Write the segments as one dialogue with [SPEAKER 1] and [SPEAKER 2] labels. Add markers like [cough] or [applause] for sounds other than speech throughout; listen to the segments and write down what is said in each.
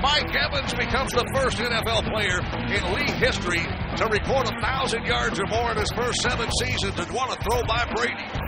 [SPEAKER 1] Mike Evans becomes the first NFL player in league history to record a thousand yards or more in his first seven seasons and want to throw by Brady.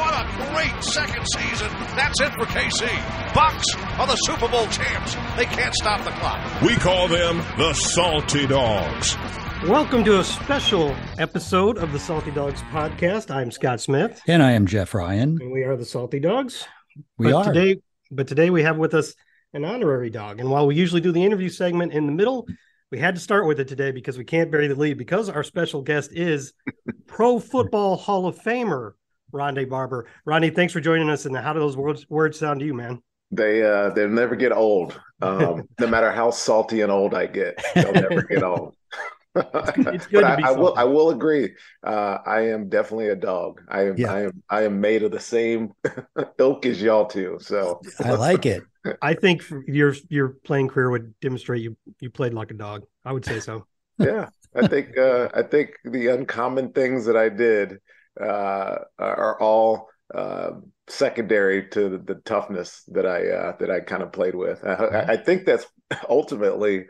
[SPEAKER 1] what a great second season. That's it for KC. Bucks are the Super Bowl champs. They can't stop the clock.
[SPEAKER 2] We call them the Salty Dogs.
[SPEAKER 3] Welcome to a special episode of the Salty Dogs podcast. I'm Scott Smith,
[SPEAKER 4] And I am Jeff Ryan.
[SPEAKER 3] and we are the Salty Dogs.
[SPEAKER 4] We
[SPEAKER 3] but
[SPEAKER 4] are.
[SPEAKER 3] today, but today we have with us an honorary dog. And while we usually do the interview segment in the middle, we had to start with it today because we can't bury the lead because our special guest is Pro Football Hall of Famer Rondé Barber. Ronnie, thanks for joining us. And how do those words words sound to you, man?
[SPEAKER 5] They uh they'll never get old. Um, [laughs] no matter how salty and old I get, they'll never get old. [laughs] [laughs]
[SPEAKER 3] It's good
[SPEAKER 5] but
[SPEAKER 3] to be
[SPEAKER 5] I, I will. I will agree. Uh, I am definitely a dog. I am
[SPEAKER 4] Yeah.
[SPEAKER 5] I am I am made of the same ilk as y'all too. So
[SPEAKER 4] I like it.
[SPEAKER 3] I think your your playing career would demonstrate you you played like a dog. I would say so.
[SPEAKER 5] yeah, I think uh, I think the uncommon things that I did uh, are all uh, secondary to the, the toughness that I uh, that I kind of played with. I, I- I think that's [laughs] ultimately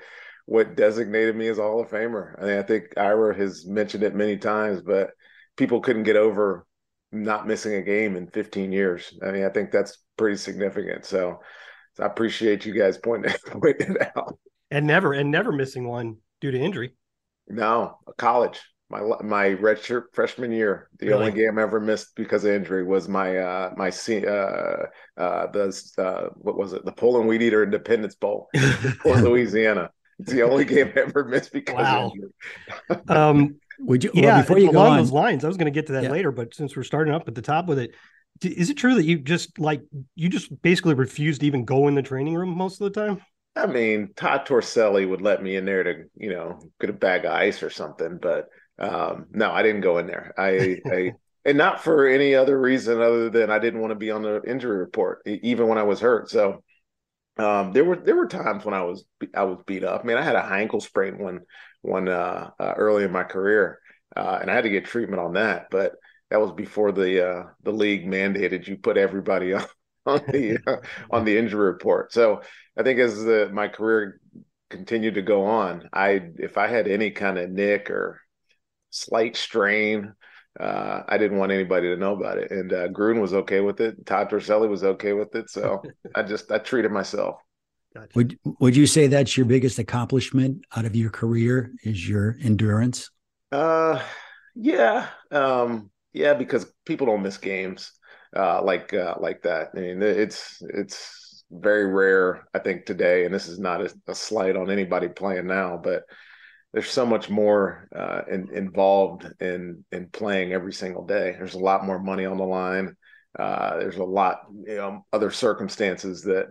[SPEAKER 5] what designated me as a Hall of Famer. I mean, I think Ira has mentioned it many times, but people couldn't get over not missing a game in 15 years. I mean, I think that's pretty significant. So, so I appreciate you guys pointing, [laughs] pointing it out.
[SPEAKER 3] And never and never missing one due to injury.
[SPEAKER 5] No, college. My my redshirt freshman year. The only game I ever missed because of injury was my uh my se- uh uh the uh what was it? The Poulan Weed Eater Independence Bowl, [laughs] Fort Louisiana. It's the only [laughs] game I ever missed because
[SPEAKER 3] Wow.
[SPEAKER 5] of injury. [laughs]
[SPEAKER 3] Um,
[SPEAKER 4] Would you?
[SPEAKER 3] yeah,
[SPEAKER 4] well, before you go
[SPEAKER 3] along
[SPEAKER 4] on,
[SPEAKER 3] those lines, I was going to get to that
[SPEAKER 4] Yeah.
[SPEAKER 3] later, but since we're starting up at the top with it, is it true that you just like you just basically refused to even go in the training room most of the time?
[SPEAKER 5] I mean, Todd Toriscelli would let me in there to, you know, get a bag of ice or something, but um, no, I didn't go in there. I, I, [laughs] and not for any other reason other than I didn't want to be on the injury report, even when I was hurt. So um, there were there were times when I was I was beat up. I mean, I had a high ankle sprain one one uh, uh, early in my career, uh, and I had to get treatment on that. But that was before the uh, the league mandated you put everybody [laughs] on on the [laughs] uh, on the injury report. So I think as the, my career continued to go on, I if I had any kind of nick or slight strain, uh, I didn't want anybody to know about it. And uh, Gruden was okay with it. Todd Toriscelli was okay with it. So [laughs] I just I treated myself.
[SPEAKER 3] Gotcha.
[SPEAKER 4] would would you say that's your biggest accomplishment out of your career? Is your endurance?
[SPEAKER 5] Uh, yeah, um, yeah, because people don't miss games uh, like uh, like that. I mean, it's it's very rare, I think, today. And this is not a, a slight on anybody playing now, but there's so much more uh, in, involved in in playing every single day. There's a lot more money on the line. Uh, there's a lot, you know, other circumstances that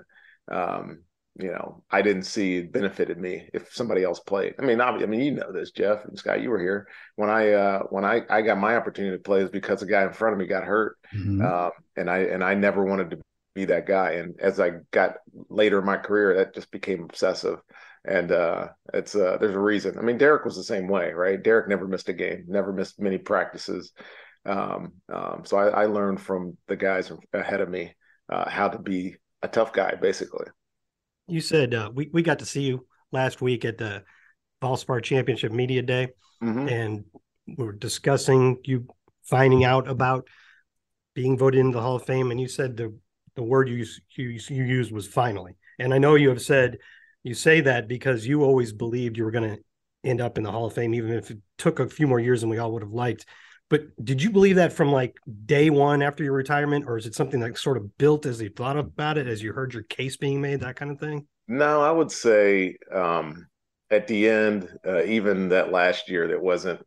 [SPEAKER 5] um, you know, I didn't see benefited me if somebody else played. I mean, obviously, I mean, you know this, Jeff and Scott. You were here when I uh, when I I got my opportunity to play is because the guy in front of me got hurt,
[SPEAKER 4] Mhm.
[SPEAKER 5] um, and I and I never wanted to be that guy. And as I got later in my career, that just became obsessive. And uh, it's uh, there's a reason. I mean, Derrick was the same way, right? Derrick never missed a game, never missed many practices. Um, um, so I, I learned from the guys ahead of me uh, how to be a tough guy, basically.
[SPEAKER 3] You said uh, we we got to see you last week at the Valspar Championship Media Day,
[SPEAKER 5] Mhm.
[SPEAKER 3] and we were discussing you finding out about being voted into the Hall of Fame, and you said the the word you you you used was finally. And I know you have said you say that because you always believed you were going to end up in the Hall of Fame, even if it took a few more years than we all would have liked. But did you believe that from like day one after your retirement, or is it something that sort of built as you thought about it, as you heard your case being made, that kind of thing?
[SPEAKER 5] No, I would say um, at the end, uh, even that last year that wasn't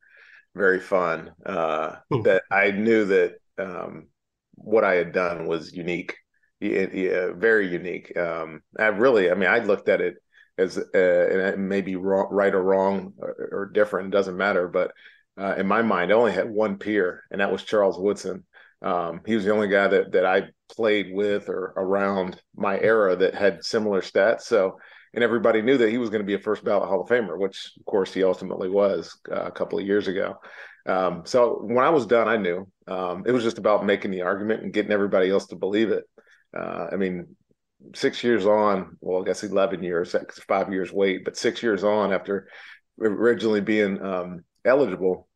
[SPEAKER 5] very fun, uh, hmm. that I knew that um, what I had done was unique, yeah, very unique. Um, I really, I mean, I looked at it as uh, and it may be wrong, right or wrong or, or different, it doesn't matter, but uh, in my mind, I only had one peer, and that was Charles Woodson. Um, he was the only guy that that I played with or around my era that had similar stats. So, and everybody knew that he was going to be a first ballot Hall of Famer, which of course he ultimately was uh, a couple of years ago. Um, so when I was done, I knew um, it was just about making the argument and getting everybody else to believe it. Uh, I mean, six years on, well, I guess eleven years, five years wait, but six years on after originally being um, eligible,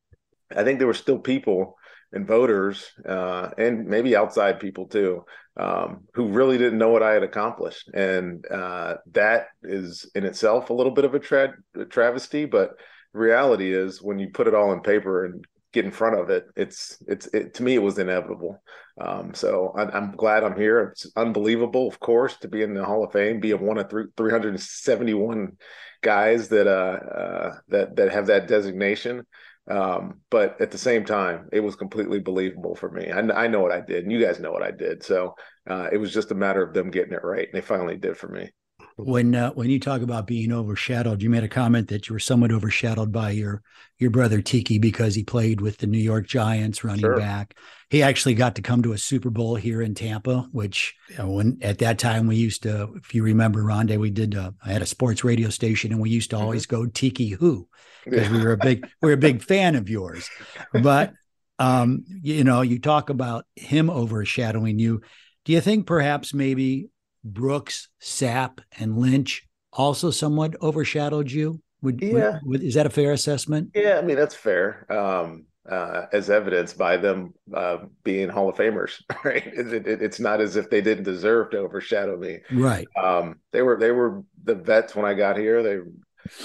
[SPEAKER 5] I think there were still people and voters uh, and maybe outside people too um, who really didn't know what I had accomplished, and uh, that is in itself a little bit of a, tra- travesty. But reality is, when you put it all in paper and get in front of it, it's it's it, to me it was inevitable. Um, so I, am glad I'm here. It's unbelievable, of course, to be in the Hall of Fame, be one of three, 371 guys that uh, uh, that that have that designation. Um, but at the same time, it was completely believable for me. I, I know what I did, and you guys know what I did. So uh, it was just a matter of them getting it right, and they finally did for me.
[SPEAKER 4] When uh, when you talk about being overshadowed, you made a comment that you were somewhat overshadowed by your your brother Tiki because he played with the New York Giants running sure. back. He actually got to come to a Super Bowl here in Tampa, which you know, when at that time we used to, if you remember, Rondé, we did. Uh, I had a sports radio station, and we used to always mm-hmm. go Tiki Who because we were a big we were a big fan of yours. But um, you know, you talk about him overshadowing you. Do you think perhaps maybe Brooks, Sapp, and Lynch also somewhat overshadowed you? Would, yeah. Would, is that a fair assessment?
[SPEAKER 5] Yeah, I mean that's fair. Um, uh, as evidenced by them uh, being Hall of Famers, [laughs] right? It, it, it's not as if they didn't deserve to overshadow me,
[SPEAKER 4] right?
[SPEAKER 5] Um, they were they were the vets when I got here. They were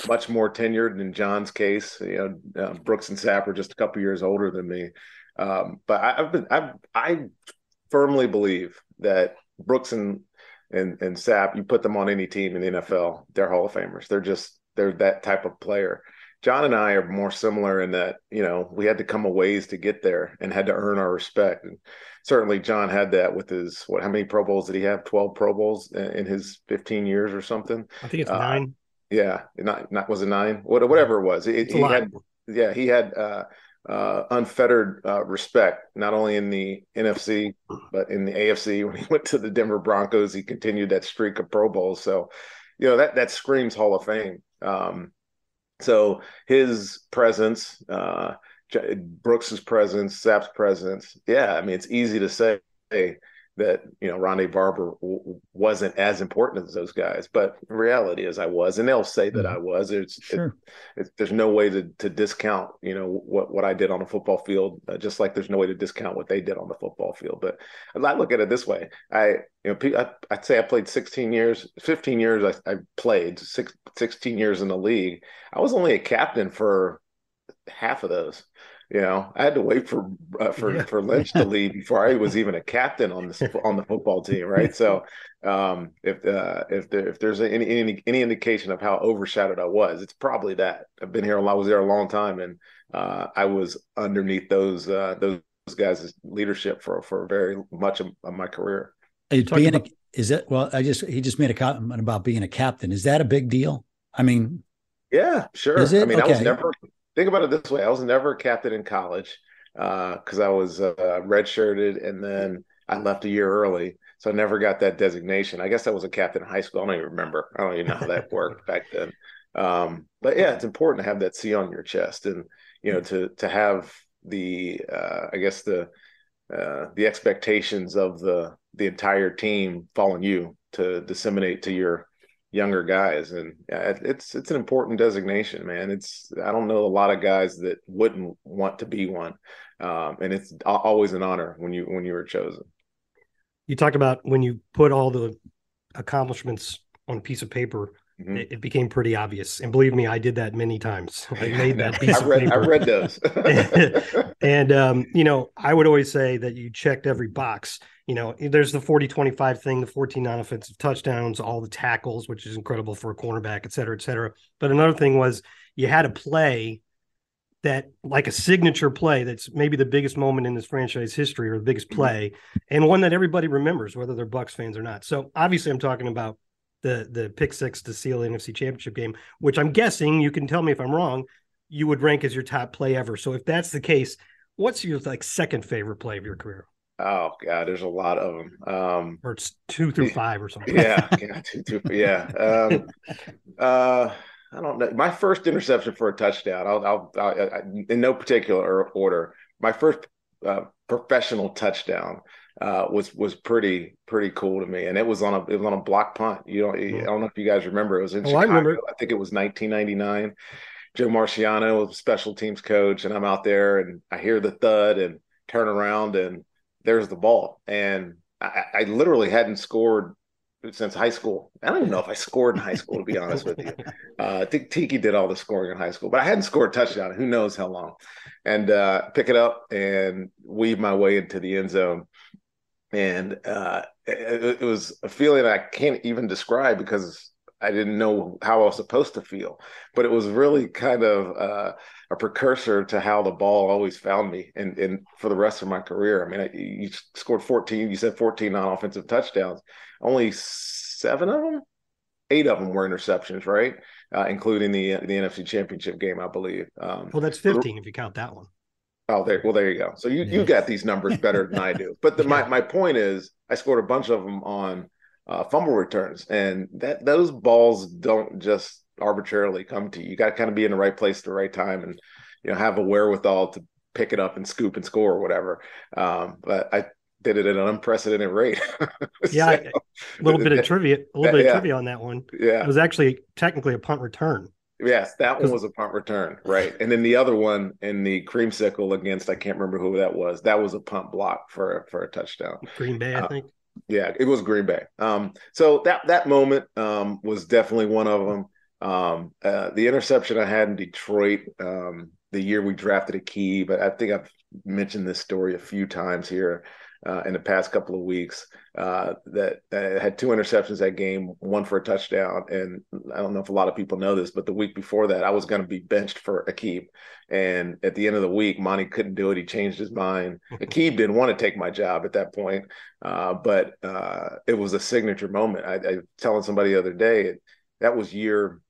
[SPEAKER 5] much more tenured in John's case. You know, uh, Brooks and Sapp are just a couple years older than me. Um, but I, have been, I've, I firmly believe that Brooks and, and, and Sapp, you put them on any team in the NFL, they're Hall of Famers. They're just, they're that type of player. John and I are more similar in that, you know, we had to come a ways to get there and had to earn our respect. And certainly John had that with his, what, how many Pro Bowls did he have? 12 Pro Bowls in his 15 years or something?
[SPEAKER 3] I think it's uh, nine.
[SPEAKER 5] Yeah, not not was it nine? What, whatever it was. It, he had yeah he had uh, uh, unfettered uh, respect not only in the NFC but in the AFC. [laughs] When he went to the Denver Broncos, he continued that streak of Pro Bowls. So you know that that screams Hall of Fame. Um, so his presence, uh, Brooks's presence, Sapp's presence. Yeah, I mean it's easy to say that you know Rondé Barber w- wasn't as important as those guys, but reality is I was, and they'll say that mm-hmm. I was. It's, sure. it, it, there's no way to to discount you know what what I did on a football field, uh, just like there's no way to discount what they did on the football field. But I look at it this way: I you know I, would say I played 16 years, 15 years I, I played six, 16 years in the league. I was only a captain for half of those. You know, I had to wait for uh, for yeah. for Lynch to leave before I was even a captain on the on the football team, right? So, um, if uh, if there, if there's any, any any indication of how overshadowed I was, it's probably that. I've been here, I was there a long time, and uh, I was underneath those uh, those guys' leadership for for very much of, of my career.
[SPEAKER 4] Being about- a, is that well? I just he just made a comment about being a captain. Is that a big deal? I mean,
[SPEAKER 5] yeah, sure. Is it? I mean, okay. I was never think about it this way: I was never a captain in college because uh, I was uh, redshirted, and then I left a year early, so I never got that designation. I guess I was a captain in high school. I don't even remember. I don't even know how that worked [laughs] back then. Um, but yeah, it's important to have that C on your chest, and you know, to to have the uh, I guess the uh, the expectations of the the entire team fall on you to disseminate to your younger guys and it's it's an important designation man it's i don't know a lot of guys that wouldn't want to be one um, and it's always an honor when you when you were chosen
[SPEAKER 3] you talk about when you put all the accomplishments on a piece of paper mm-hmm. it, it, became pretty obvious. And believe me, I did that many times. [laughs] I
[SPEAKER 5] made that piece I read, I read those. [laughs]
[SPEAKER 3] and, um, you know, I would always say that you checked every box. You know, there's the 40 25 thing, the 14 non offensive touchdowns, all the tackles, which is incredible for a cornerback, et cetera, et cetera. But another thing was you had a play that like a signature play that's maybe the biggest moment in this franchise history or the biggest mm-hmm. play and one that everybody remembers whether they're bucks fans or not so obviously i'm talking about the the pick six to seal the nfc championship game which i'm guessing you can tell me if i'm wrong you would rank as your top play ever so if that's the case what's your like second favorite play of your career
[SPEAKER 5] Oh god, there's a lot of them. Um,
[SPEAKER 3] or it's two through five or something. [laughs]
[SPEAKER 5] Yeah, [laughs] yeah, two, two, yeah. Um, uh, I don't know. My first interception for a touchdown. I'll, I'll, I'll in no particular order. My first uh, professional touchdown uh, was was pretty pretty cool to me, and it was on a it was on a block punt. You know, I don't know if you guys remember. It was in oh, Chicago. I remember. I think it was 1999. Joe Marciano was special teams coach, and I'm out there, and I hear the thud, and turn around, and there's the ball, and I, I literally hadn't scored since high school. I don't even know if I scored in high school, to be honest with you. Uh, I think Tiki did all the scoring in high school, but I hadn't scored a touchdown. Who knows how long? And uh, pick it up and weave my way into the end zone. And uh, it, it, was a feeling I can't even describe because I didn't know how I was supposed to feel. But it was really kind of uh, a precursor to how the ball always found me and, and for the rest of my career. I mean, I, you scored 14, you said 14 non offensive touchdowns only seven of them, eight of them were interceptions, right? Uh, including the the NFC Championship game, I believe.
[SPEAKER 3] Um, well, that's fifteen if you count that one.
[SPEAKER 5] Oh, there. Well, there you go. So you you got these numbers better than I do. [laughs] But the, my my point is, I scored a bunch of them on uh, fumble returns, and that those balls don't just arbitrarily come to you. You got to kind of be in the right place at the right time, and you know have a wherewithal to pick it up and scoop and score or whatever. Um, but I did it at an unprecedented rate. [laughs]
[SPEAKER 3] yeah, so, a little bit of [laughs] trivia, a little bit yeah, of trivia on that one.
[SPEAKER 5] Yeah,
[SPEAKER 3] it was actually technically a punt return.
[SPEAKER 5] Yes, that one was a punt return, right? And then the other one in the creamsicle against I can't remember who that was. That was a punt block for for a touchdown.
[SPEAKER 3] Green Bay, I uh, think.
[SPEAKER 5] Yeah, it was Green Bay. Um, so that that moment um, was definitely one of them. Um, uh, the interception I had in Detroit um, the year we drafted Aqib, but I think I've mentioned this story a few times here uh, in the past couple of weeks uh, that, that, had two interceptions that game, one for a touchdown. And I don't know if a lot of people know this, but the week before that, I was going to be benched for Aqib. And at the end of the week, Monte couldn't do it. He changed his mind. Aqib [laughs] didn't want to take my job at that point, uh, but uh, it was a signature moment. I, I was telling somebody the other day that was year.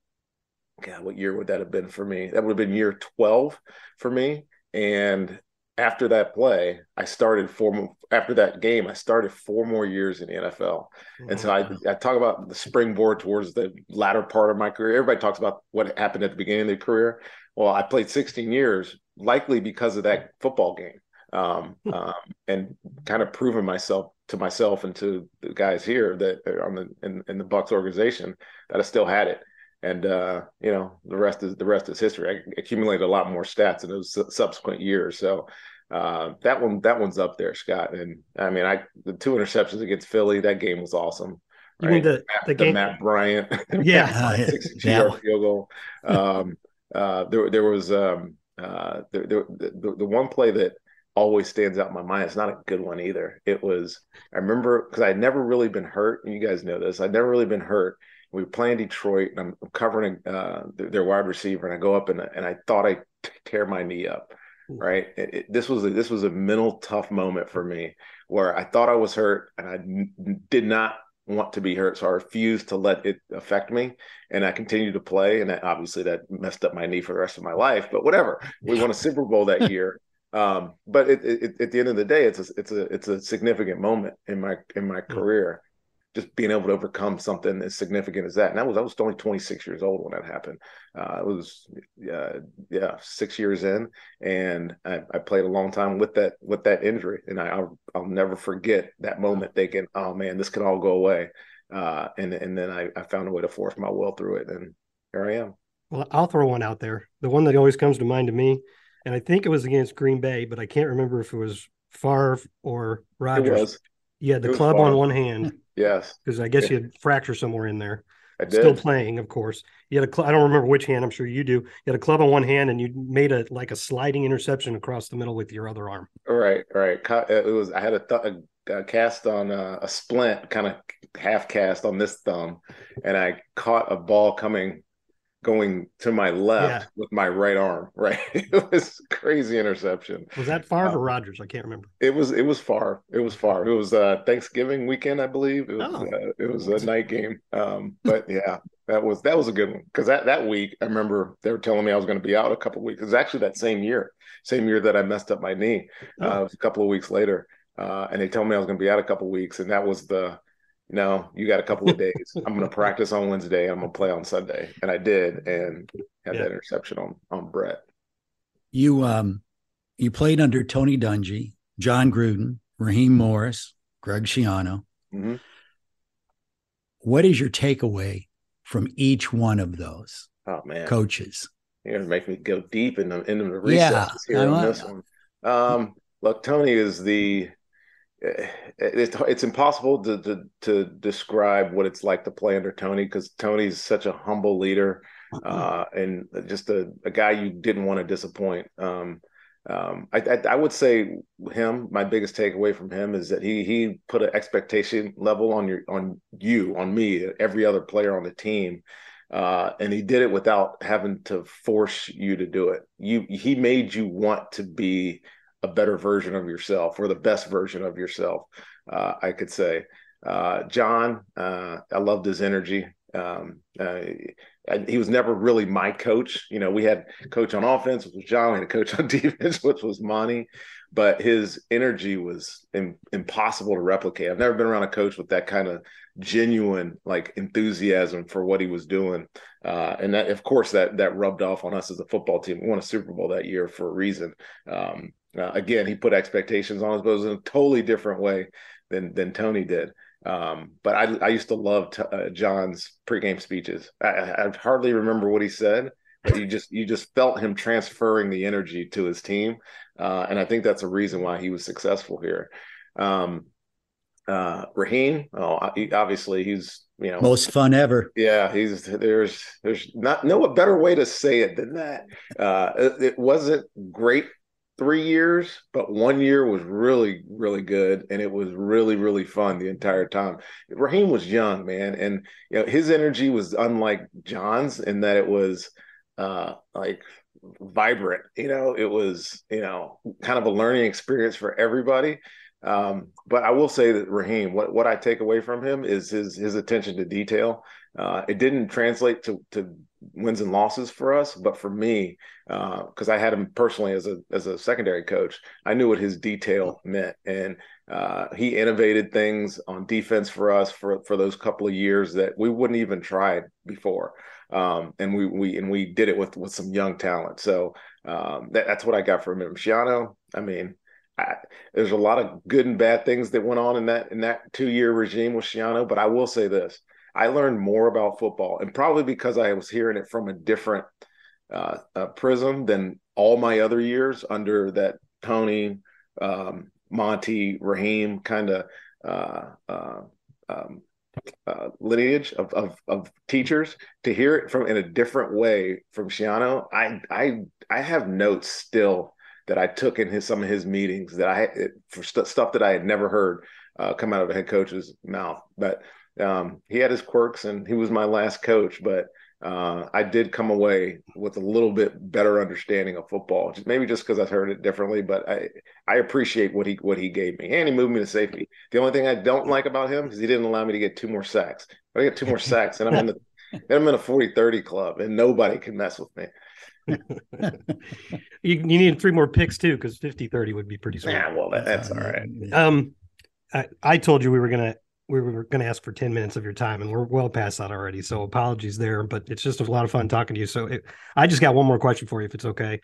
[SPEAKER 5] God, what year would that have been for me? That would have been year 12 for me. And after that play, I started four after that game, I started four more years in the NFL. And so I, I talk about the springboard towards the latter part of my career. Everybody talks about what happened at the beginning of their career. Well, I played 16 years, likely because of that football game. Um, hmm. um, and kind of proving myself to myself and to the guys here that are on the in, in the Bucks organization that I still had it and uh, you know the rest is the rest is history. I accumulated a lot more stats in those subsequent years, so uh, that one that one's up there, Scott. And I mean, I the two interceptions against Philly, that game was awesome.
[SPEAKER 3] You right? mean the,
[SPEAKER 5] Matt,
[SPEAKER 3] the, game?
[SPEAKER 5] Matt Bryant, [laughs]
[SPEAKER 3] yeah, [laughs]
[SPEAKER 5] sixty yard field goal. Um, uh, there there was um, uh, there, there, the, the one play that always stands out in my mind. It's not a good one either. It was I remember because I'd never really been hurt. And you guys know this. I'd never really been hurt. We were playing Detroit, and I'm covering uh, their wide receiver, and I go up and and I thought I tear my knee up right? It, it, this was a, this was a mental tough moment for me where i thought i was hurt and I n- did not want to be hurt. So i refused to let it affect me and i continued to play and obviously that messed up my knee for the rest of my life but whatever. We won a [laughs] super bowl that year um, but it, at the end of the day it's a it's a it's a significant moment in my in my career just being able to overcome something as significant as that. And that was I was only 26 years old when that happened. Uh, it was uh, yeah six years in, and I, I, played a long time with that with that injury, and I, will I'll never forget that moment thinking, oh man, this can all go away. Uh, and and then I, I found a way to force my will through it, and here I am.
[SPEAKER 3] Well, I'll throw one out there. The one that always comes to mind to me, and I think it was against Green Bay, but I can't remember if it was Favre or Rodgers. You had the club on one hand
[SPEAKER 5] Yes.
[SPEAKER 3] Because I guess you had fracture somewhere in there.
[SPEAKER 5] I did.
[SPEAKER 3] Still playing, of course. You had a cl- I don't remember which hand. I'm sure you do. You had a club on one hand, and you made a like a sliding interception across the middle with your other arm.
[SPEAKER 5] Right, right. It was. I had a, th- a, a cast on a, a splint, kind of half cast on this thumb, and I caught a ball coming going to my left
[SPEAKER 3] Yeah.
[SPEAKER 5] with my right arm. [laughs] Right, it was crazy interception.
[SPEAKER 3] Was that Favre
[SPEAKER 5] Um,
[SPEAKER 3] or Rodgers? I can't remember.
[SPEAKER 5] It was it was far. It was far. It was uh Thanksgiving weekend, I believe. It was
[SPEAKER 3] Oh.
[SPEAKER 5] uh, it was a night game. Um, but yeah, that was that was a good one because that that week I remember they were telling me I was going to be out a couple weeks. It was actually that same year, same year that I messed up my knee. Uh,
[SPEAKER 3] Oh.
[SPEAKER 5] it was a couple of weeks later, uh, and they told me I was going to be out a couple of weeks, and that was the no, you got a couple of days. I'm going to practice on Wednesday. I'm going to play on Sunday, and I did, and had
[SPEAKER 3] Yeah.
[SPEAKER 5] that interception on on Brett.
[SPEAKER 4] You um you played under Tony Dungy, Jon Gruden, Raheem Morris, Greg Schiano.
[SPEAKER 5] Mhm.
[SPEAKER 4] What is your takeaway from each one of those
[SPEAKER 5] Oh man,
[SPEAKER 4] coaches?
[SPEAKER 5] You're gonna make me go deep into into the
[SPEAKER 4] Yeah,
[SPEAKER 5] here on this one. Um, look, Tony is the. Eh, It's it's impossible to, to to describe what it's like to play under Tony because Tony's such a humble leader, [laughs] uh, and just a, a guy you didn't want to disappoint. Um, um, I, I I would say him. My biggest takeaway from him is that he he put an expectation level on your on you on me every other player on the team uh, and he did it without having to force you to do it. You he made you want to be a better version of yourself or the best version of yourself. Uh, I could say, uh, Jon, uh, I loved his energy. Um, uh, he was never really my coach. You know, we had coach on offense, which was Jon, we had a coach [laughs] on defense, which was Monte, but his energy was im- impossible to replicate. I've never been around a coach with that kind of genuine like enthusiasm for what he was doing. Uh, and that, of course, that that rubbed off on us as a football team. We won a Super Bowl that year for a reason. Um, uh, again, he put expectations on us, but it was in a totally different way than than Tony did. Um, but I, I used to love t- uh, Jon's pregame speeches. I, I hardly remember what he said, but you just you just felt him transferring the energy to his team, uh, and I think that's a reason why he was successful here. Um, uh, Raheem, oh, he- obviously he's you know
[SPEAKER 4] Most fun ever.
[SPEAKER 5] yeah, he's there's there's not no a better way to say it than that. Uh, it, it wasn't great three years, but one year was really really good, and it was really really fun the entire time. Raheem was young, man, and you know his energy was unlike Jon's in that it was uh, like vibrant. You know, it was you know kind of a learning experience for everybody. Um, but I will say that Raheem, what, what I take away from him is his his attention to detail. Uh, it didn't translate to, to wins and losses for us, but for me, because I had him personally as a as a secondary coach, I knew what his detail meant, and uh, he innovated things on defense for us for for those couple of years that we wouldn't even try before. Um, and we we and we did it with with some young talent. So um, that, that's what I got from him. Schiano, I mean. I, there's a lot of good and bad things that went on in that in that two year regime with Schiano, but I will say this: I learned more about football, and probably because I was hearing it from a different uh, uh, prism than all my other years under that Tony, um, Monte, Raheem kind of uh, uh, um, uh, lineage of, of of teachers. To hear it from in a different way from Schiano, I I I have notes still that I took in his some of his meetings that I for st- stuff that I had never heard uh, come out of a head coach's mouth. But um, he had his quirks, and he was my last coach. But uh, I did come away with a little bit better understanding of football, just, maybe just because I heard it differently. But I I appreciate what he what he gave me, and he moved me to safety. The only thing I don't like about him is he didn't allow me to get two more sacks. If I get two more sacks, and I'm in the [laughs] then I'm in a 40-30 club, and nobody can mess with me. [laughs]
[SPEAKER 3] You, you need three more picks too, because 50 30 would be pretty sweet.
[SPEAKER 5] Yeah, well, that, that's all right.
[SPEAKER 3] Um, I, I told you we were gonna we were gonna ask for 10 minutes of your time, and we're well past that already. So apologies there, but it's just a lot of fun talking to you. So it, I just got one more question for you, if it's okay.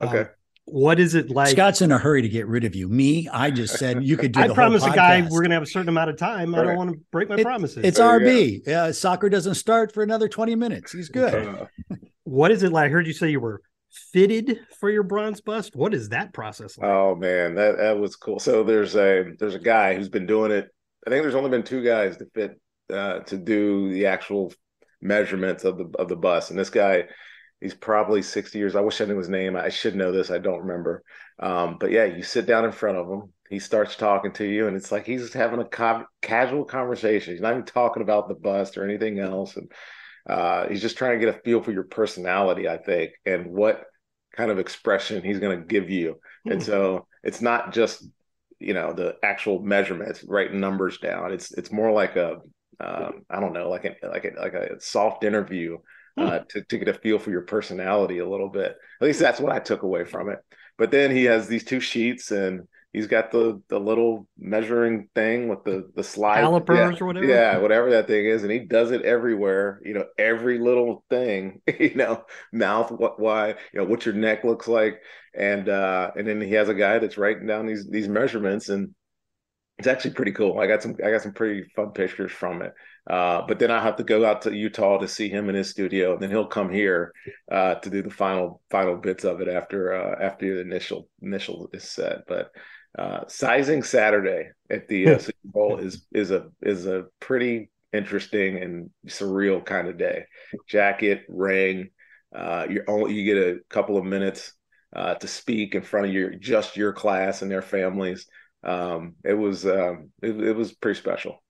[SPEAKER 3] Um,
[SPEAKER 5] Okay.
[SPEAKER 3] what is it like?
[SPEAKER 4] Scott's in a hurry to get rid of you. Me, I just said you could do.
[SPEAKER 3] I
[SPEAKER 4] the
[SPEAKER 3] promised
[SPEAKER 4] whole
[SPEAKER 3] a guy we're gonna have a certain amount of time. I don't want to break my
[SPEAKER 4] It-
[SPEAKER 3] promises.
[SPEAKER 4] It's
[SPEAKER 5] There
[SPEAKER 4] RB. Yeah, soccer doesn't start for another twenty minutes. He's good.
[SPEAKER 5] Uh, [laughs]
[SPEAKER 3] what is it like? I heard you say you were fitted for your bronze bust. What is that process like?
[SPEAKER 5] Oh man, that that was cool. So there's a there's a guy who's been doing it. I think there's only been two guys to fit uh, to do the actual measurements of the of the bus. And this guy, he's probably 60 years. I wish I knew his name. I should know this. I don't remember. Um, but yeah, you sit down in front of him. He starts talking to you, and it's like he's having a co- casual conversation. He's not even talking about the bust or anything else, and uh, he's just trying to get a feel for your personality, I think, and what kind of expression he's going to give you. And hmm. so it's not just you know the actual measurements, writing numbers down. It's it's more like a um, I don't know, like a like a like a soft interview hmm. uh, to to get a feel for your personality a little bit. At least that's what I took away from it. But then he has these two sheets and he's got the the little measuring thing with the the slide
[SPEAKER 3] calipers
[SPEAKER 5] yeah,
[SPEAKER 3] or whatever.
[SPEAKER 5] Yeah, whatever that thing is, and he does it everywhere. You know, every little thing. [laughs] You know, mouth, what, why, you know, what your neck looks like, and uh, and then he has a guy that's writing down these these measurements, and it's actually pretty cool. I got some I got some pretty fun pictures from it. Uh, but then I have to go out to Utah to see him in his studio, and then he'll come here uh, to do the final final bits of it after uh, after the initial initial is set. But uh, sizing Saturday at the uh, Super Bowl is is a is a pretty interesting and surreal kind of day. Jacket, ring, uh, you only you get a couple of minutes uh, to speak in front of your just your class and their families. Um, it was um, it, it, was pretty special.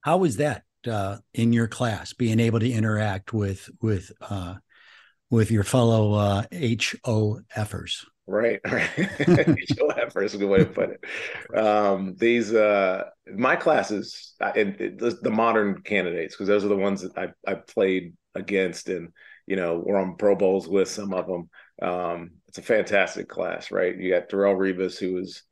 [SPEAKER 4] How was that uh, in your class, being able to interact with with uh, with your fellow uh, HOFers?
[SPEAKER 5] Right, [laughs] right. HOFers is a good way to put it. Um, these uh, my classes, and the modern candidates, because those are the ones that I I played against, and you know, we're on Pro Bowls with some of them. Um, it's a fantastic class, right? You got Darrelle Revis, who is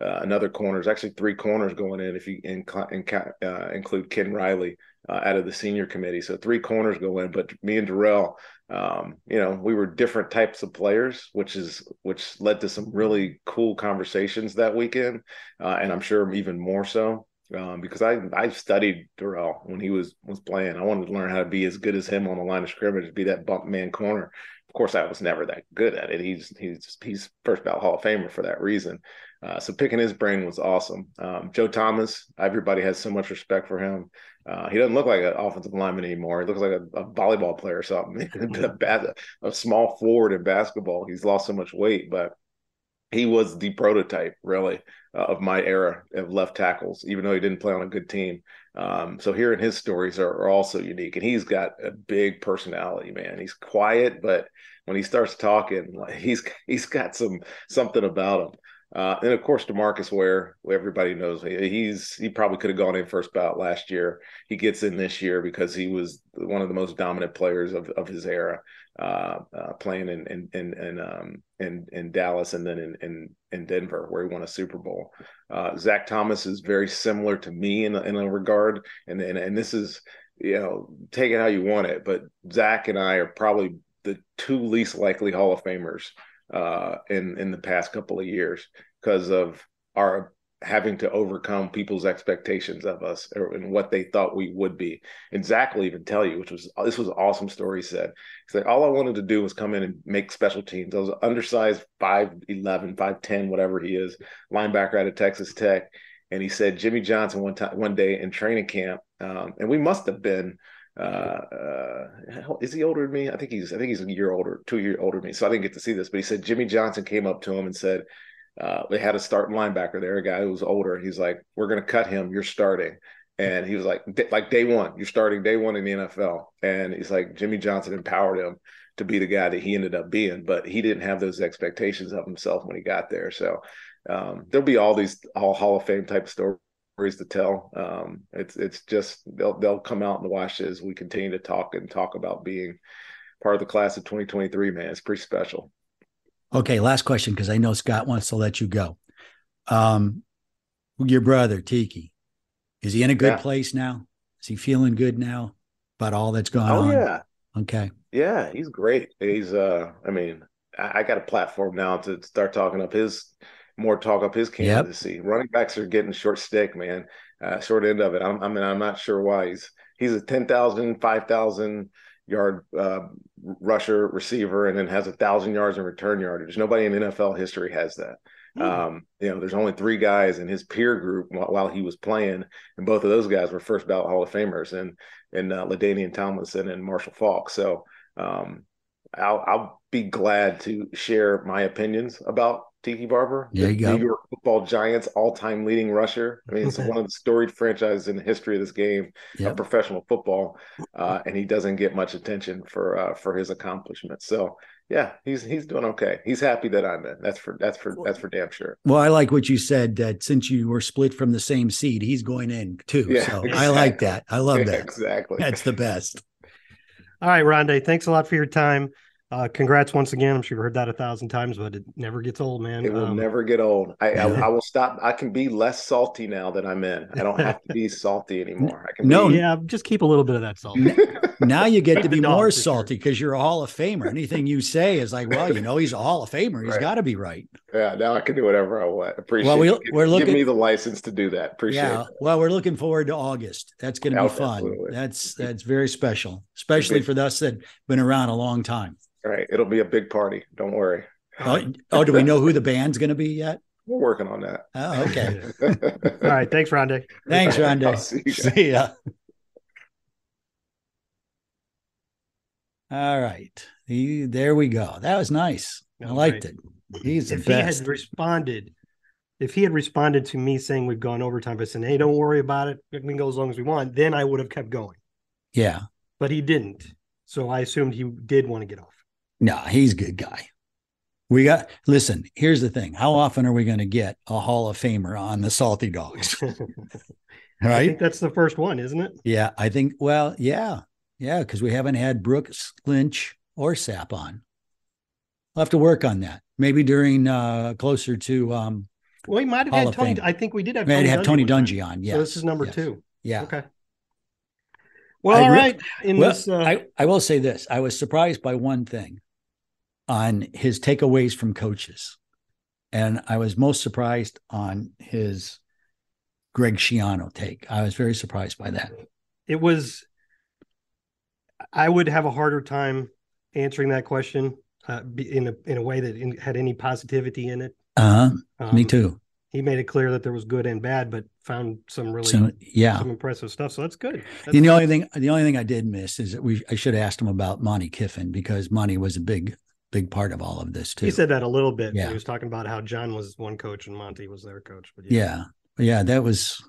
[SPEAKER 5] uh, another corner. There's actually three corners going in if you in, in, uh, include Ken Riley uh, out of the senior committee. So three corners go in. But me and Darrelle, um, you know, we were different types of players, which is which led to some really cool conversations that weekend, uh, and I'm sure even more so. Um, because I I studied Darrelle when he was was playing. I wanted to learn how to be as good as him on the line of scrimmage, be that bump man corner. Of course, I was never that good at it. He's he's he's first ballot Hall of Famer for that reason. Uh, so picking his brain was awesome. Um, Joe Thomas, everybody has so much respect for him. Uh, he doesn't look like an offensive lineman anymore. He looks like a, a volleyball player or something, [laughs] a, a, small forward in basketball. He's lost so much weight, but he was the prototype, really, uh, of my era of left tackles, even though he didn't play on a good team. Um, so hearing his stories are, are, also unique, and he's got a big personality, man. He's quiet, but when he starts talking, [laughs] like he's he's got some something about him. Uh, and of course, DeMarcus Ware, everybody knows he's he probably could have gone in first bout last year. He gets in this year because he was one of the most dominant players of, of his era, uh, uh, playing in in in in, um, in, in Dallas and then in, in in Denver where he won a Super Bowl. Uh, Zach Thomas is very similar to me in in a regard, and and and this is you know take it how you want it, but Zach and I are probably the two least likely Hall of Famers uh, in in the past couple of years because of our having to overcome people's expectations of us and what they thought we would be. And Zach will even tell you, which was this was an awesome story. He said, he said, all I wanted to do was come in and make special teams. I was undersized 5'11, 5'10, whatever he is, linebacker out of Texas Tech. And he said Jimmy Johnson one time one day in training camp, um, and we must have been uh, uh, is he older than me? I think he's I think he's a year older, two year older than me. So I didn't get to see this, but he said Jimmy Johnson came up to him and said, uh, they had a starting linebacker there, a guy who was older. He's like, "We're going to cut him. You're starting." And he was like, "Like day one, you're starting day one in the NFL." And he's like, Jimmy Johnson empowered him to be the guy that he ended up being, but he didn't have those expectations of himself when he got there. So um, there'll be all these all Hall of Fame type stories to tell. Um, it's it's just they'll they'll come out and watch as we continue to talk and talk about being part of the class of 2023. Man, it's pretty special.
[SPEAKER 4] Okay, last question because I know Scott wants to let you go. Um, your brother Tiki, is he in a good yeah. place now? Is he feeling good now about all that's going
[SPEAKER 5] oh,
[SPEAKER 4] on?
[SPEAKER 5] yeah.
[SPEAKER 4] Okay.
[SPEAKER 5] Yeah, he's great. He's uh, I mean, I, I got a platform now to start talking up his more talk up his candidacy. Yep. Running backs are getting short stick, man. Uh, short end of it. I'm, I mean, I'm not sure why he's he's a 10,000, 5,000 yard uh, rusher receiver and then has a thousand yards in return yardage. Nobody in NFL history has that. Hmm. Um, you know, there's only three guys in his peer group while, while, he was playing, and both of those guys were first ballot Hall of Famers, and and uh, LaDainian Tomlinson and Marshall Faulk. So um, I'll I'll be glad to share my opinions about Tiki Barber,
[SPEAKER 4] there you
[SPEAKER 5] the
[SPEAKER 4] go.
[SPEAKER 5] New York Football Giants all-time leading rusher. I mean, it's one of the storied franchises in the history of this game
[SPEAKER 4] Yep.
[SPEAKER 5] of professional football, uh, and he doesn't get much attention for uh, for his accomplishments. So yeah, he's he's doing okay. He's happy that I'm in. That's for that's for that's for damn sure.
[SPEAKER 4] Well, I like what you said that since you were split from the same seed, he's going in too.
[SPEAKER 5] Yeah,
[SPEAKER 4] so I like that. I love
[SPEAKER 5] Yeah,
[SPEAKER 4] that. [laughs]
[SPEAKER 5] exactly.
[SPEAKER 4] That's the best.
[SPEAKER 3] All right, Rondé, thanks a lot for your time. Uh, congrats once again. I'm sure you've heard that a thousand times, but it never gets old, man.
[SPEAKER 5] It will
[SPEAKER 3] Um,
[SPEAKER 5] never get old. I, I I will stop. I can be less salty now that I'm in. I don't have to be [laughs] salty anymore. I can
[SPEAKER 4] No,
[SPEAKER 5] be,
[SPEAKER 3] Yeah, just keep a little bit of that salt.
[SPEAKER 4] Now you get [laughs] to be
[SPEAKER 3] dog,
[SPEAKER 4] more salty because you're a Hall of Famer. Anything you say is like, well, you know, he's a Hall of Famer. He's
[SPEAKER 5] Right.
[SPEAKER 4] got to be right.
[SPEAKER 5] yeah. Now I can do whatever I want. Appreciate.
[SPEAKER 4] Well, we-
[SPEAKER 5] it. Give-
[SPEAKER 4] we're looking-
[SPEAKER 5] Give me the license to do that. Appreciate
[SPEAKER 4] yeah.
[SPEAKER 5] it.
[SPEAKER 4] Well, we're looking forward to August. That's going to
[SPEAKER 5] Oh,
[SPEAKER 4] be fun.
[SPEAKER 5] absolutely.
[SPEAKER 4] That's that's very special, especially for us that have been around a long time.
[SPEAKER 5] All right. It'll be a big party. Don't worry.
[SPEAKER 4] Oh, oh, do we know who the band's going to be yet?
[SPEAKER 5] We're working on that.
[SPEAKER 4] Oh, okay. [laughs]
[SPEAKER 3] All right, thanks, Rondé.
[SPEAKER 4] Thanks,
[SPEAKER 5] I'll
[SPEAKER 4] Rondé.
[SPEAKER 5] see you.
[SPEAKER 4] See ya. All right. He, there we go. That was nice. I liked
[SPEAKER 3] great.
[SPEAKER 4] it. He's the
[SPEAKER 3] if he
[SPEAKER 4] best.
[SPEAKER 3] had responded, if he had responded to me saying we've gone overtime, but saying, "Hey, don't worry about it. We can go as long as we want," then I would have kept going.
[SPEAKER 4] yeah.
[SPEAKER 3] But he didn't, so I assumed he did want to get off.
[SPEAKER 4] No, he's a good guy. We got listen, here's the thing. How often are we going to get a Hall of Famer on the Salty Dogs? [laughs]
[SPEAKER 3] I
[SPEAKER 4] Right?
[SPEAKER 3] think that's the first one, isn't it?
[SPEAKER 4] Yeah, I think well, yeah. Yeah, because we haven't had Brooks, Lynch, or Sapp on. We'll have to work on that. Maybe during uh closer to um
[SPEAKER 3] Well, we might have
[SPEAKER 4] Hall
[SPEAKER 3] had Tony.
[SPEAKER 4] Fame.
[SPEAKER 3] I think we did have
[SPEAKER 4] we
[SPEAKER 3] Tony
[SPEAKER 4] to have Tony. Dungy on. Yeah.
[SPEAKER 3] So this is number two.
[SPEAKER 4] Yeah.
[SPEAKER 3] Okay. Well,
[SPEAKER 4] I
[SPEAKER 3] all
[SPEAKER 4] re-
[SPEAKER 3] right. In
[SPEAKER 4] Well,
[SPEAKER 3] this, uh,
[SPEAKER 4] I, I will say this. I was surprised by one thing on his takeaways from coaches. And I was most surprised on his Greg Schiano take. I was very surprised by that.
[SPEAKER 3] it was. I would have a harder time answering that question uh, in a in a way that in, had any positivity in it.
[SPEAKER 4] Uh-huh.
[SPEAKER 3] Um,
[SPEAKER 4] Me too.
[SPEAKER 3] He made it clear that there was good and bad, but found some really
[SPEAKER 4] So yeah.
[SPEAKER 3] some impressive stuff. So that's good. That's,
[SPEAKER 4] And the only thing the only thing I did miss is that we I should have asked him about Monte Kiffin because Monte was a big, big part of all of this too.
[SPEAKER 3] he said that a little bit.
[SPEAKER 4] Yeah.
[SPEAKER 3] He was talking about how Jon was one coach and Monte was their coach. But
[SPEAKER 4] Yeah. Yeah, that was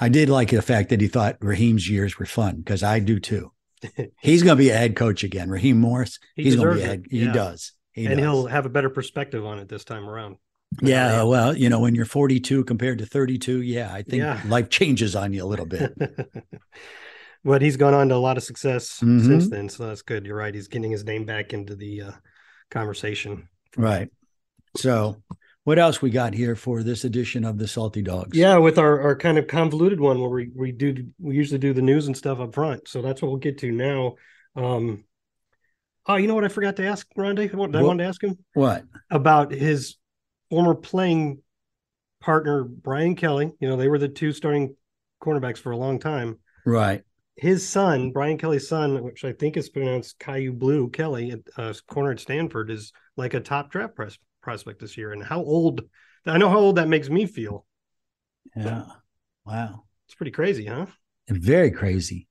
[SPEAKER 4] I did like the fact that he thought Raheem's years were fun because I do too. [laughs] He's going to be a head coach again. Raheem Morris.
[SPEAKER 3] He
[SPEAKER 4] he's going to be a head. He
[SPEAKER 3] Yeah.
[SPEAKER 4] does. He
[SPEAKER 3] and
[SPEAKER 4] does.
[SPEAKER 3] he'll have a better perspective on it this time around.
[SPEAKER 4] Yeah. Well, you know, when you're 42 compared to 32, yeah, I think
[SPEAKER 3] Yeah.
[SPEAKER 4] life changes on you a little bit. [laughs]
[SPEAKER 3] but he's gone on to a lot of success
[SPEAKER 4] Mhm.
[SPEAKER 3] since then. So that's good. You're right. He's getting his name back into the uh, conversation.
[SPEAKER 4] right. So, what else we got here for this edition of the Salty Dogs?
[SPEAKER 3] Yeah, with our, our kind of convoluted one where we, we do we usually do the news and stuff up front. So that's what we'll get to now. Um oh, you know what I forgot to ask Rondé? What I wanted to ask him
[SPEAKER 4] What?
[SPEAKER 3] about his former playing partner Brian Kelly. You know, they were the two starting cornerbacks for a long time.
[SPEAKER 4] Right.
[SPEAKER 3] His son, Brian Kelly's son, which I think is pronounced Kyu Blu Kelly, at uh, corner at Stanford, is like a top draft pres- prospect this year. And how old? I know how old that makes me feel.
[SPEAKER 4] Yeah. Wow.
[SPEAKER 3] It's pretty crazy, huh?
[SPEAKER 4] Very crazy.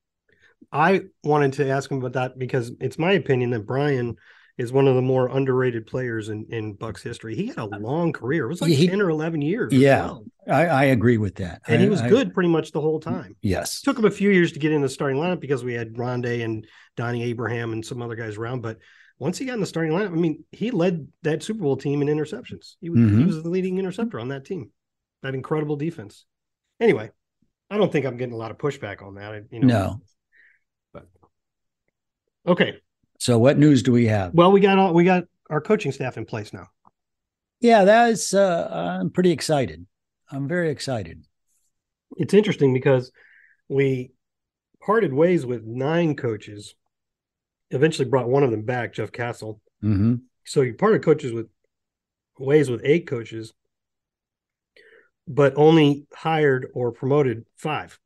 [SPEAKER 3] I wanted to ask him about that because it's my opinion that Brian is one of the more underrated players in, in Bucks history. He had a long career. It was like
[SPEAKER 4] he-
[SPEAKER 3] 10 or 11 years.
[SPEAKER 4] Yeah. I, I agree with that.
[SPEAKER 3] And
[SPEAKER 4] I-
[SPEAKER 3] he was
[SPEAKER 4] I-
[SPEAKER 3] good pretty much the whole time.
[SPEAKER 4] Yes.
[SPEAKER 3] took him a few years to get in the starting lineup because we had Rondé and Donnie Abraham and some other guys around. But once he got in the starting lineup, I mean, he led that Super Bowl team in interceptions. He was, he
[SPEAKER 4] Mhm.
[SPEAKER 3] was the leading interceptor on that team. That incredible defense. Anyway, I don't think I'm getting a lot of pushback on that. I- You know,
[SPEAKER 4] No.
[SPEAKER 3] But okay.
[SPEAKER 4] So, what news do we have?
[SPEAKER 3] Well, we got all we got our coaching staff in place now.
[SPEAKER 4] Yeah, that's. Uh, I'm pretty excited. I'm very excited.
[SPEAKER 3] It's interesting because we parted ways with nine coaches. Eventually, brought one of them back, Jeff Castle.
[SPEAKER 4] hmm
[SPEAKER 3] So you parted coaches with ways with eight coaches, but only hired or promoted five.